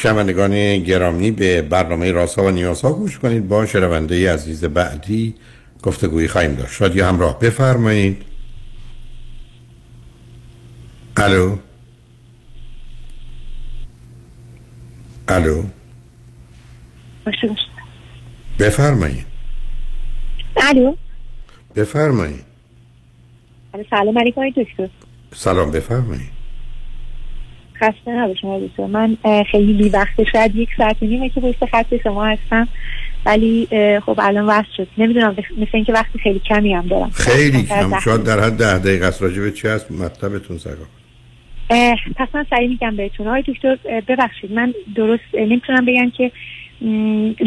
شنوندگان گرامی به برنامه راسا و نیاسا گوش کنید. با شنونده عزیز بعدی گفتگویی خواهیم داشت. شاید یا همراه بفرمایید. الو؟ الو؟ بفرمایید. الو؟ بفرمایید. سلام علیکم دکتر. سلام بفرمایید. خسته نباشم دکتر. من خیلی وقت شاید یک ساعت و نیمه که پشت خط شما هستم. ولی خب الان وصل شد. نمی‌دونم مثل اینکه وقتی خیلی کمی هم دارم. خیلی. کم شاید در حد ده دقیقه است. راجع به چی هست؟ مطلبتون سگا پس من سعی میگم بهتون. آقای دکتر ببخشید. من درست نمی‌تونم بگم که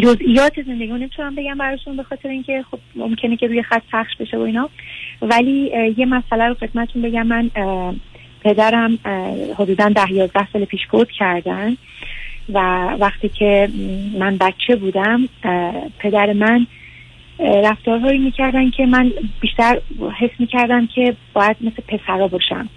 جزئیات زندگی نمی‌تونم بگم براشون به خاطر اینکه خب ممکنه که روی خط پخش بشه و اینا. ولی یه مسئله رو خدمتتون بگم. من پدرم حدودا ده یازده سال پیش فوت کردن و وقتی که من بچه بودم پدر من رفتارهایی می‌کردن که من بیشتر حس می‌کردم که باید مثل پسرا باشم.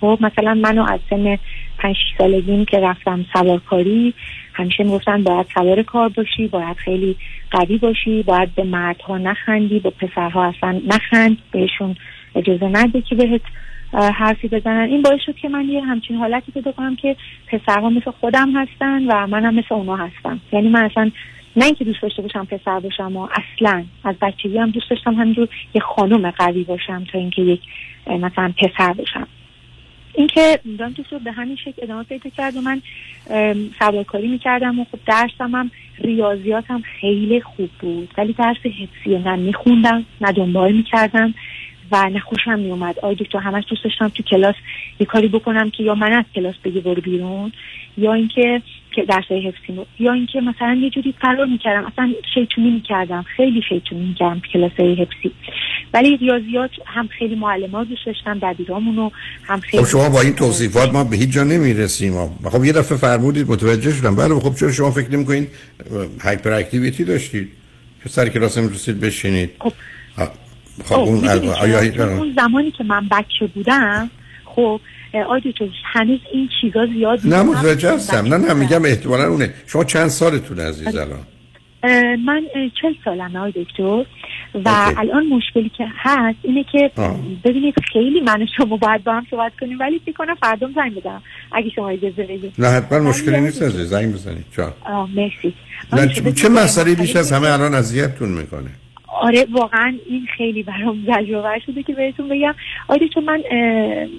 خب مثلا منو از سن پنج سالگیم که رفتم سوارکاری همیشه می‌گفتن باید سوار کار باشی باید خیلی قوی باشی باید به مردها نخندی با پسرها اصلا نخند بهشون اجازه نده که بهت حرفی بزنن. این باعث شد که من یه همچین حالتی پیدا کنم که پسرها مثل خودم هستن و منم مثل اونا هستم. یعنی من اصلا نه اینکه دوست داشته باشم پسر باشم و اصلا از بچگی هم دوست داشتم همینجور یه خانم قوی باشم تا اینکه یک مثلا پسر باشم. اینکه می‌دونم که به همین شکل ادامه پیدا کرد و من سوارکاری می‌کردم و خب درسم هم ریاضیاتم خیلی خوب بود. ولی درس حفظی نه میخوندم نه دنبال می‌کردم. و نه خوشم می اومد آی دکتر همش دوست داشتم تو کلاس یه کاری بکنم که یا من از کلاس بگی برو بیرون یا اینکه که درسای حفظی یا اینکه مثلا یه جوری فرار می‌کردم. اصلا شیطونی می‌کردم. خیلی شیطونی می‌کردم تو کلاس حفظی. ولی ریاضیات هم خیلی معلمات دوست داشتم دبیرامونو هم خیلی خب شما با این توصیفات ما به هیچ جا نمی‌رسیم. خب یه دفعه فرمودید متوجه شدم. بله خب چرا شما فکر نمی‌کنید هایپر اکتیویتی داشتید؟ که سر کلاس می‌رسید بشینید. خب. خب اون آیا اون زمانی که من بچه بودم خب آیا تو هنوز این چیزا زیاد نه متوجه هستم. نه نه میگم احتمالا اونه. شما چند سالتون عزیز الان؟ من چل سالمه آقای دکتر. و اوکی. الان مشکلی که هست اینه که ببینید خیلی من شما باید با هم صحبت کنیم ولی فکر کنم فردا زنگ بدم اگه شما اجازه بدید. نه حتما مشکلی نیست از زنگ بزنید. چا مرسی. نه چه مسئله بیش از همه الان اذیتتون می‌کنه. آره واقعا این خیلی برام زجرآور شده که بهتون بگم. آره چون من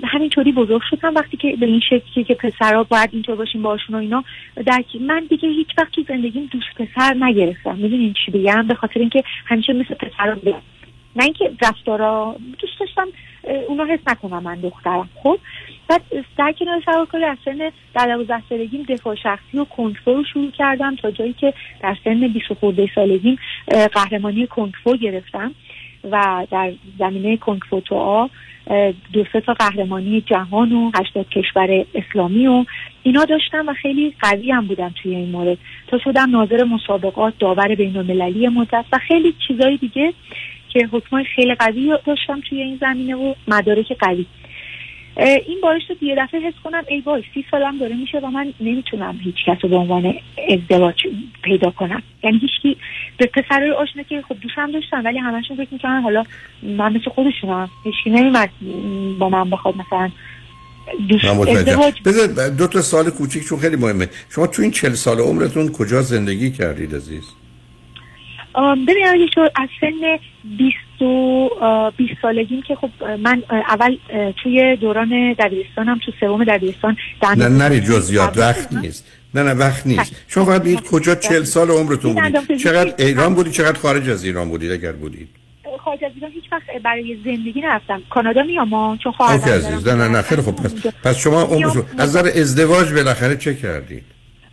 همینطوری بزرگ شدم. وقتی که به این شکلی که پسرها باید اینطور باشیم باشون و اینا در من دیگه هیچ وقت تو زندگیم دوست پسر نگرفتم. می‌دونین چی بگم؟ به خاطر اینکه همیشه مثل پسرا بودم. نه اینکه رفتارا دوست داشتم اونا حس نکنم من دخترم. خب؟ بعد در کنار سوارکاری از سن در دوازده سالگیم دفاع شخصی و کنتفو رو شروع کردم تا جایی که در سن 20 خورده سالگیم قهرمانی کنتفو گرفتم و در زمینه کنگفو تو دو سه تا قهرمانی جهان و 80 کشور اسلامی و اینا داشتم و خیلی قوی هم بودم توی این مورد. تا شدم ناظر مسابقات داور بین المللی مدت و خیلی چیزای دیگه که حکمای خیلی قوی داشتم توی این زمینه و مدارک قوی. این باعث شد یه دفعه حس کنم ای وای سی سالم داره میشه و من نمی‌تونم هیچ کس رو به عنوان ازدواج پیدا کنم. یعنی هیچکی به پسرای آشنا که خب دوستم داشتم ولی همشون فکر می‌کنن حالا من مثل خودشونم هیچکی نمیمد با من بخواد مثلا بذار دو تا سال کوچیک چون خیلی مهمه. شما تو این چل سال عمرتون کجا زندگی کردید عزیز؟ ببین آقای دکتر، از سن 20 و آه، 20 سالگیم که خب من اول توی دوران دبیرستانم تو سوم دبیرستان نه نری جزئیات وقت نیست. نه نه وقت نیست. شما فقط بگید کجا چل سال عمرتون بودید. چقدر ایران بودید؟ چقدر خارج از ایران بودید اگر بودید؟ خارج از ایران هیچ وقت برای زندگی نرفتم. کانادا میام چون خواهر عزیز. نه نه نه. خیلی خوب. پس پس شما عمرتون از نظر ازدواج بالاخره چه کردید؟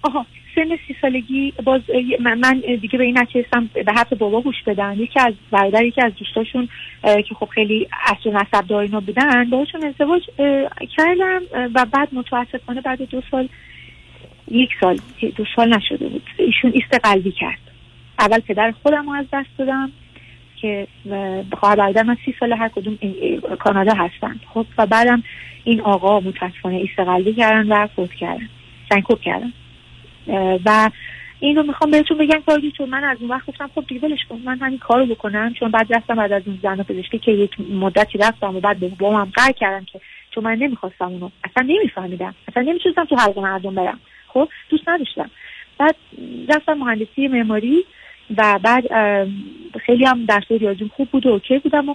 آها. سن سی سالگی باز من دیگه به این نچستم به حرف بابا گوش بدن. یکی از برادر یکی از دوستاشون که خب خیلی اصل نسب دار اینا بودن باهاشون ازدواج کردم. و بعد متاسفانه بعد دو سال یک سال دو سال نشده بود. ایشون ایست قلبی کرد. اول پدر خودم رو از دست دادم که اه، خواهر برادر من سی سال هر کدوم کانادا هستن. خب و بعدم این آقا متاسفانه ایست قلبی کردن و فوت کردن. سنکوب کردن. و این رو می‌خوام بهتون بگم آقای دکتر من از اون وقت گفتم خب دیگه ولش کن من همین کارو بکنم چون بعد رفتم بعد از اون زن پزشکی که یک مدتی رفتم و بعد به بابام قهر کردم که چون من نمی‌خواستم اونو اصلا نمیفهمیدم اصلا نمی‌تونستم تو حلقه مردم برم خب؟ دوست نداشتم. بعد رفتم مهندسی معماری و بعد خیلی هم درس ریاضیم خوب بود و اوکی بودم و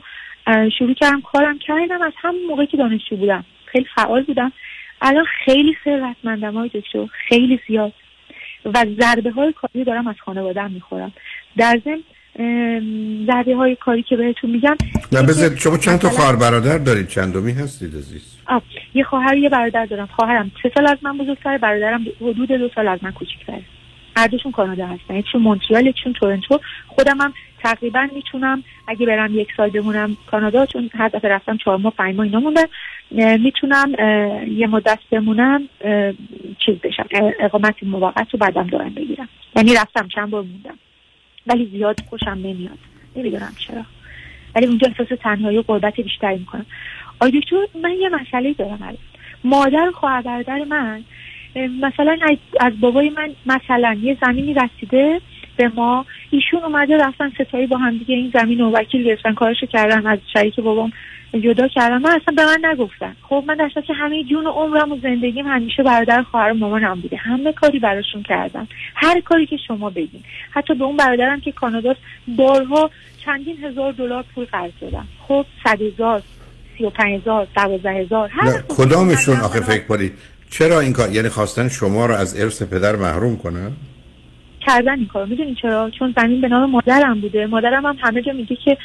شروع کردم کارم کردم از همون موقعی که دانشجو بودم. خیلی فعال بودم. الان خیلی ثروتمندم های دکتر خیلی زیاد. و ضربه های کاری دارم از خانوادم می‌خورم. در ضمن ام، ضربه های کاری که بهتون میگم نه بذار شما چند تا خواهر برادر دارید؟ چندمی هستید عزیز؟ آه، یه خواهر یه برادر دارم. خواهرم سه سال از من بزرگتره برادرم حدود دو سال از من کوچیک‌تره. هر دوشون کانادا هستن. یکیشون مونتریال یکیشون تورنتو. خودم هم تقریبا می‌تونم اگه برم یک سال بمونم کانادا چون هر دفعه رفتم چهار ماه پنج ماه اینا موندم اه، می‌تونم یه مدت بمونم چیز بشم اقامت موقت رو بعدم دارم بگیرم. یعنی رفتم چند بار موندم ولی زیاد خوشم نمیاد. نمی‌دونم چرا. ولی اونجا احساس تنهایی و غربت بیشتری می‌کنم. آیا دکتر من یه مسئله دارم الان. مادر خواهر برادر من مثلا از بابای من مثلا یه زمینی رسیده به ما ایشون اومده رفتن ستایی با هم دیگه این زمین رو وکیل گرفتن کارشو کردن از شریک بابام جدا کردن. من اصلا به من نگفتن. خب من در صورتی که همه جون و عمرم و زندگیم همیشه برادر و خواهر و مامانم بوده. همه کاری براشون کردم هر کاری که شما بگین. حتی به اون برادرم که کاناداست بارها چندین هزار دلار پول قرض دادم خب صد هزار سی و پنج هزار دوازده هزار هر کدامشون؟ آخه فکر کنید. چرا این کار؟ یعنی خواستن شما رو از ارث پدر محروم کنن؟ کردن این کارو. می‌دونی چرا؟ چون زمین به نام مادرم بوده. مادرم هم همه جا میگه که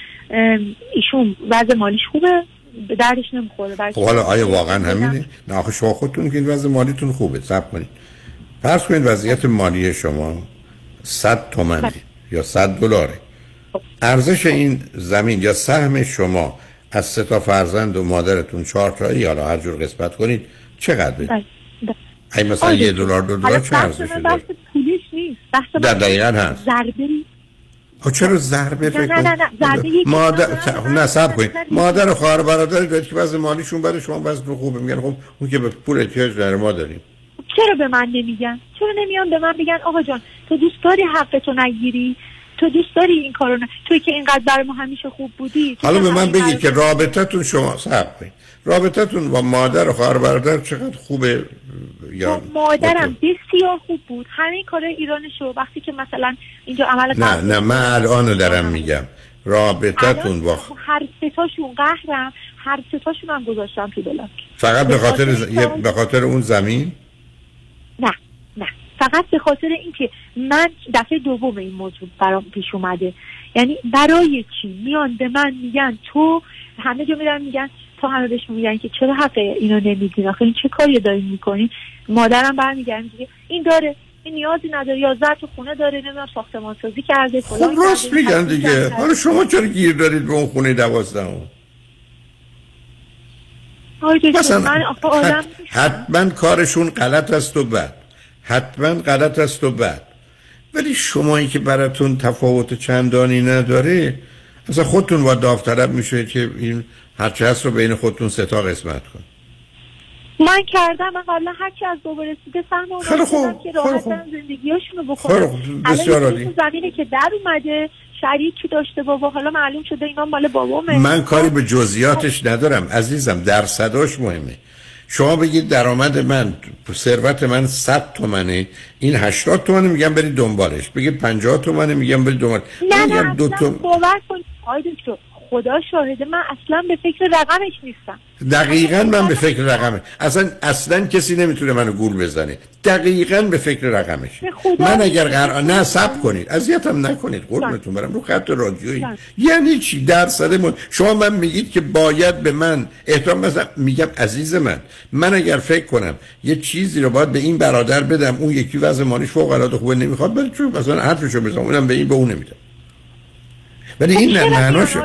ایشون وضع مالیش خوبه به دردش نمی‌خوره. خب حالا آیا واقعا همینه؟ نه آخه شما خودتون که این وضع مالیتون خوبه. صبر کنید. فرض کنید وضعیت مالی شما 100 تومنه یا 100 دلاره. ارزش این زمین یا سهم شما از سه تا فرزند و مادرتون چهار تایی حالا هر جور قسمت کنید چقدره؟ بله، بله. ای مثلا آره. یه دلار دو دلار چه ارزشی داره؟ نیست بحث در دقیقاً هست. ضربه. آه چرا ضربه فکر نه نه نه ضربه یکی مادر نه، صبر کنید. مادر و خواهر برادری دارید که وضع مالیشون برای شما وضع خوبه میگن. خب اون که به پول احتیاج داره ما داریم. چرا به من نمیگن؟ چرا نمیان به من بگن؟ آقا جان تو دوست داری حقتو نگیری؟ تو دوست داری این کارو نه توی که اینقدر برای ما همیشه خوب بودی حالا به من بگید برای- که رابطتون شما صبر کنید. رابطتون با مادر و خواهر برادر چقدر خوبه؟ یا مادرم بسیار خوب بود. همه کار ایرانشو وقتی که مثلا اینجا عمل نه نه من الان دارم میگم. رابطتون با هر ستاشون قهرم هر ستاشون هم گذاشتم تو بلاک. فقط به خاطر ز... به خاطر اون زمین؟ فقط به خاطر اینکه من دفعه دوم این موضوع برام پیش اومده. یعنی برای چی؟ میان به من میگن تو همه جا میرن میگن تا همه بهش میگن که چرا حق اینو نمیدین آخه این چه کاری دارین می‌کنین؟ مادرم برمیگردن میگه این داره این نیازی نداره یا زر تو خونه داره نمی‌دونم ساختمان سازی کرده خب راست میگن دیگه. حالا شما چرا گیر دارید به اون خونه دوازدهم؟ مثلا حتما کارشون غلط است و بد. حتما غلط است و بد. ولی شمایی که براتون تفاوت چندانی نداره اصلا خودتون با داوطلب میشه که این هرچه هست رو بین خودتون ستا قسمت کن. من کردم من قبلا هرچی از بابا رسیده سهم اون خیلی خوب، که راحت. زندگیاشونو بکنم. خوب، بسیار عالی. زمینه که در اومده شریکی داشته بابا؟ حالا معلوم شده اینا مال بابامه. من کاری به جزئیاتش ندارم عزیزم درصداش مهمه. شما بگید درآمد من ثروت من 100 تومنه این 80 تومنه میگم برید دنبالش بگید 50 تومنه میگم برید دنبال. نه نه دو تا باور کن آقای دکتر خدا شاهده من اصلا به فکر رقمش نیستم. دقیقا من به فکر رقمه. اصلا اصلا کسی نمی‌تونه منو گول بزنه. دقیقا به فکر رقمش. من اگر قرار نه سب کنید. اذیتم نکنید. قربونتون برم. رو خط رادیویی. یعنی چی؟ درصد من شما من میگید که باید به من احترام مثلا میگم عزیز من من اگر فکر کنم یه چیزی رو باید به این برادر بدم اون یکی وضع مالیش فوق العاده خوبه نمی‌خواد ولی چون مثلا حرفشو بزنم اونم به این به اون نمیدم ولی این معناش؟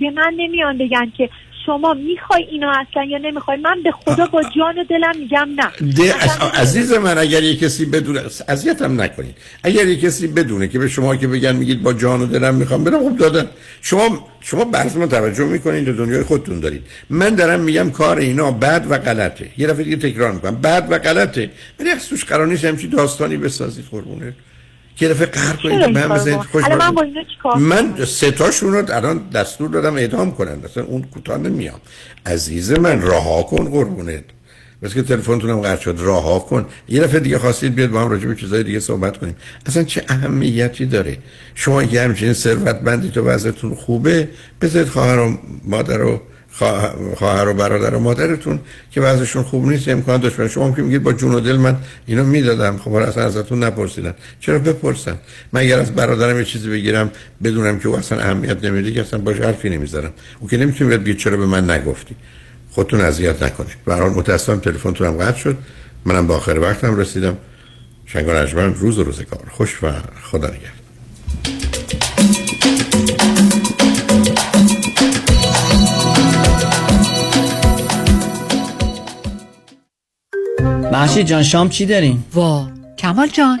به من نمیان بگن که شما می‌خوای اینا اصلا یا نمی‌خوای؟ من به خدا با جان و دلم میگم نه. ده عزیز من اگر یه کسی بدونه اذیتم نکنید. اگر یه کسی بدونه که به شما که بگن میگید با جان و دلم می‌خوام برم خب دادن. شما شما برز من توجه می‌کنید به دنیای خودتون دارید. من دارم میگم کار اینا بد و غلطه. یه دفعه دیگه تکرار می‌کنم. بد و غلطه. ولی توش قرار نیست همچی داستانی بسازید قربونه یه دفعه قهر کنید من بزنید خوش من من سه تاشون رو الان دستور دادم اعدام کنن. مثلا اون کوتاه نمیام. عزیز من رها کن قربونت. بس که تلفنتونم قطع شد رها کن. یه دفعه دیگه خواستید بیاد با هم راجع به چیزای دیگه صحبت کنیم. اصلا چه اهمیتی داره؟ شما یه همچین ثروتمندی تو وضعتون خوبه بذارید خواهر و مادر و خواهر و برادر و مادرتون که وضعشون خوب نیست امکان داشت. شما که میگید با جون و دل من اینو می‌دادم. خب اصلا ازتون نپرسیدن. چرا؟ بپرسن. من اگر از برادرم یه چیزی بگیرم بدونم که او اصلا اهمیت نمیده که اصلا باش حرفی نمی‌زنم او که نمی‌تونه بیاد بگه چرا به من نگفتی. خودتون اذیت نکنید. به هر حال متاسفم تلفنتونم قطع شد. منم با آخر وقتم رسیدم. شنگ و نجمن روز و روزگار. خوش و خدا نگهدار. محشید جان شام چی داریم؟ وا کمال جان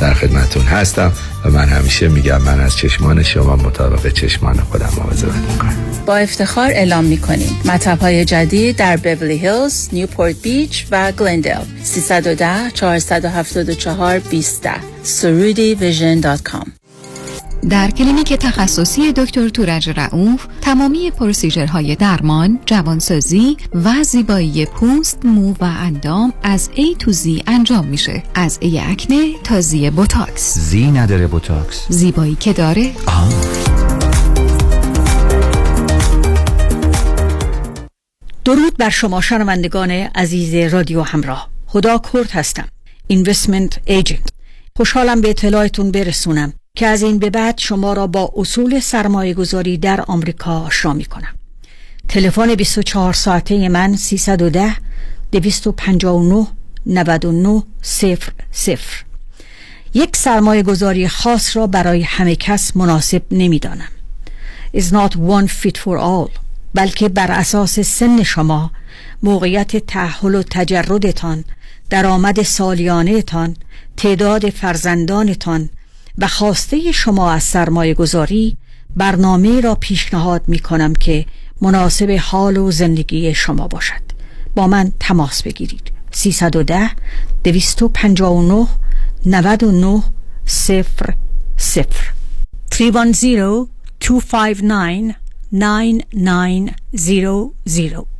در خدمتون هستم و من همیشه میگم من از چشمان شما مطابق چشمان خودم مواظبت می‌کنم. با افتخار اعلام می‌کنیم. مطب های جدید در بورلی هیلز، نیوپورت بیچ و گلندل 310 474 20 surudivision.com در کلینیک تخصصی دکتر تورج رعوف تمامی procedure های درمان، جوانسازی و زیبایی پوست، مو و اندام از A to Z انجام میشه. از A آکنه تا Z بوتاکس. Z نداره بوتاکس. زیبایی که داره؟ آه. درود بر شما شنوندگان عزیز رادیو همراه خدا کرد هستم اینوستمنت ایجنت خوشحالم به اطلاعتون برسونم که از این به بعد شما را با اصول سرمایه گذاری در آمریکا آشنا می کنم تلفن 24 ساعته من 310 259 99 صفر صفر. یک سرمایه گذاری خاص را برای همه کس مناسب نمی دانم is not one fit for all بلکه بر اساس سن شما موقعیت تحول و تجردتان درآمد سالیانهتان تعداد فرزندانتان و خواسته شما از سرمایه گذاری برنامه را پیشنهاد می کنم که مناسب حال و زندگی شما باشد. با من تماس بگیرید. 310 259 99 صفر صفر. 310 259 9900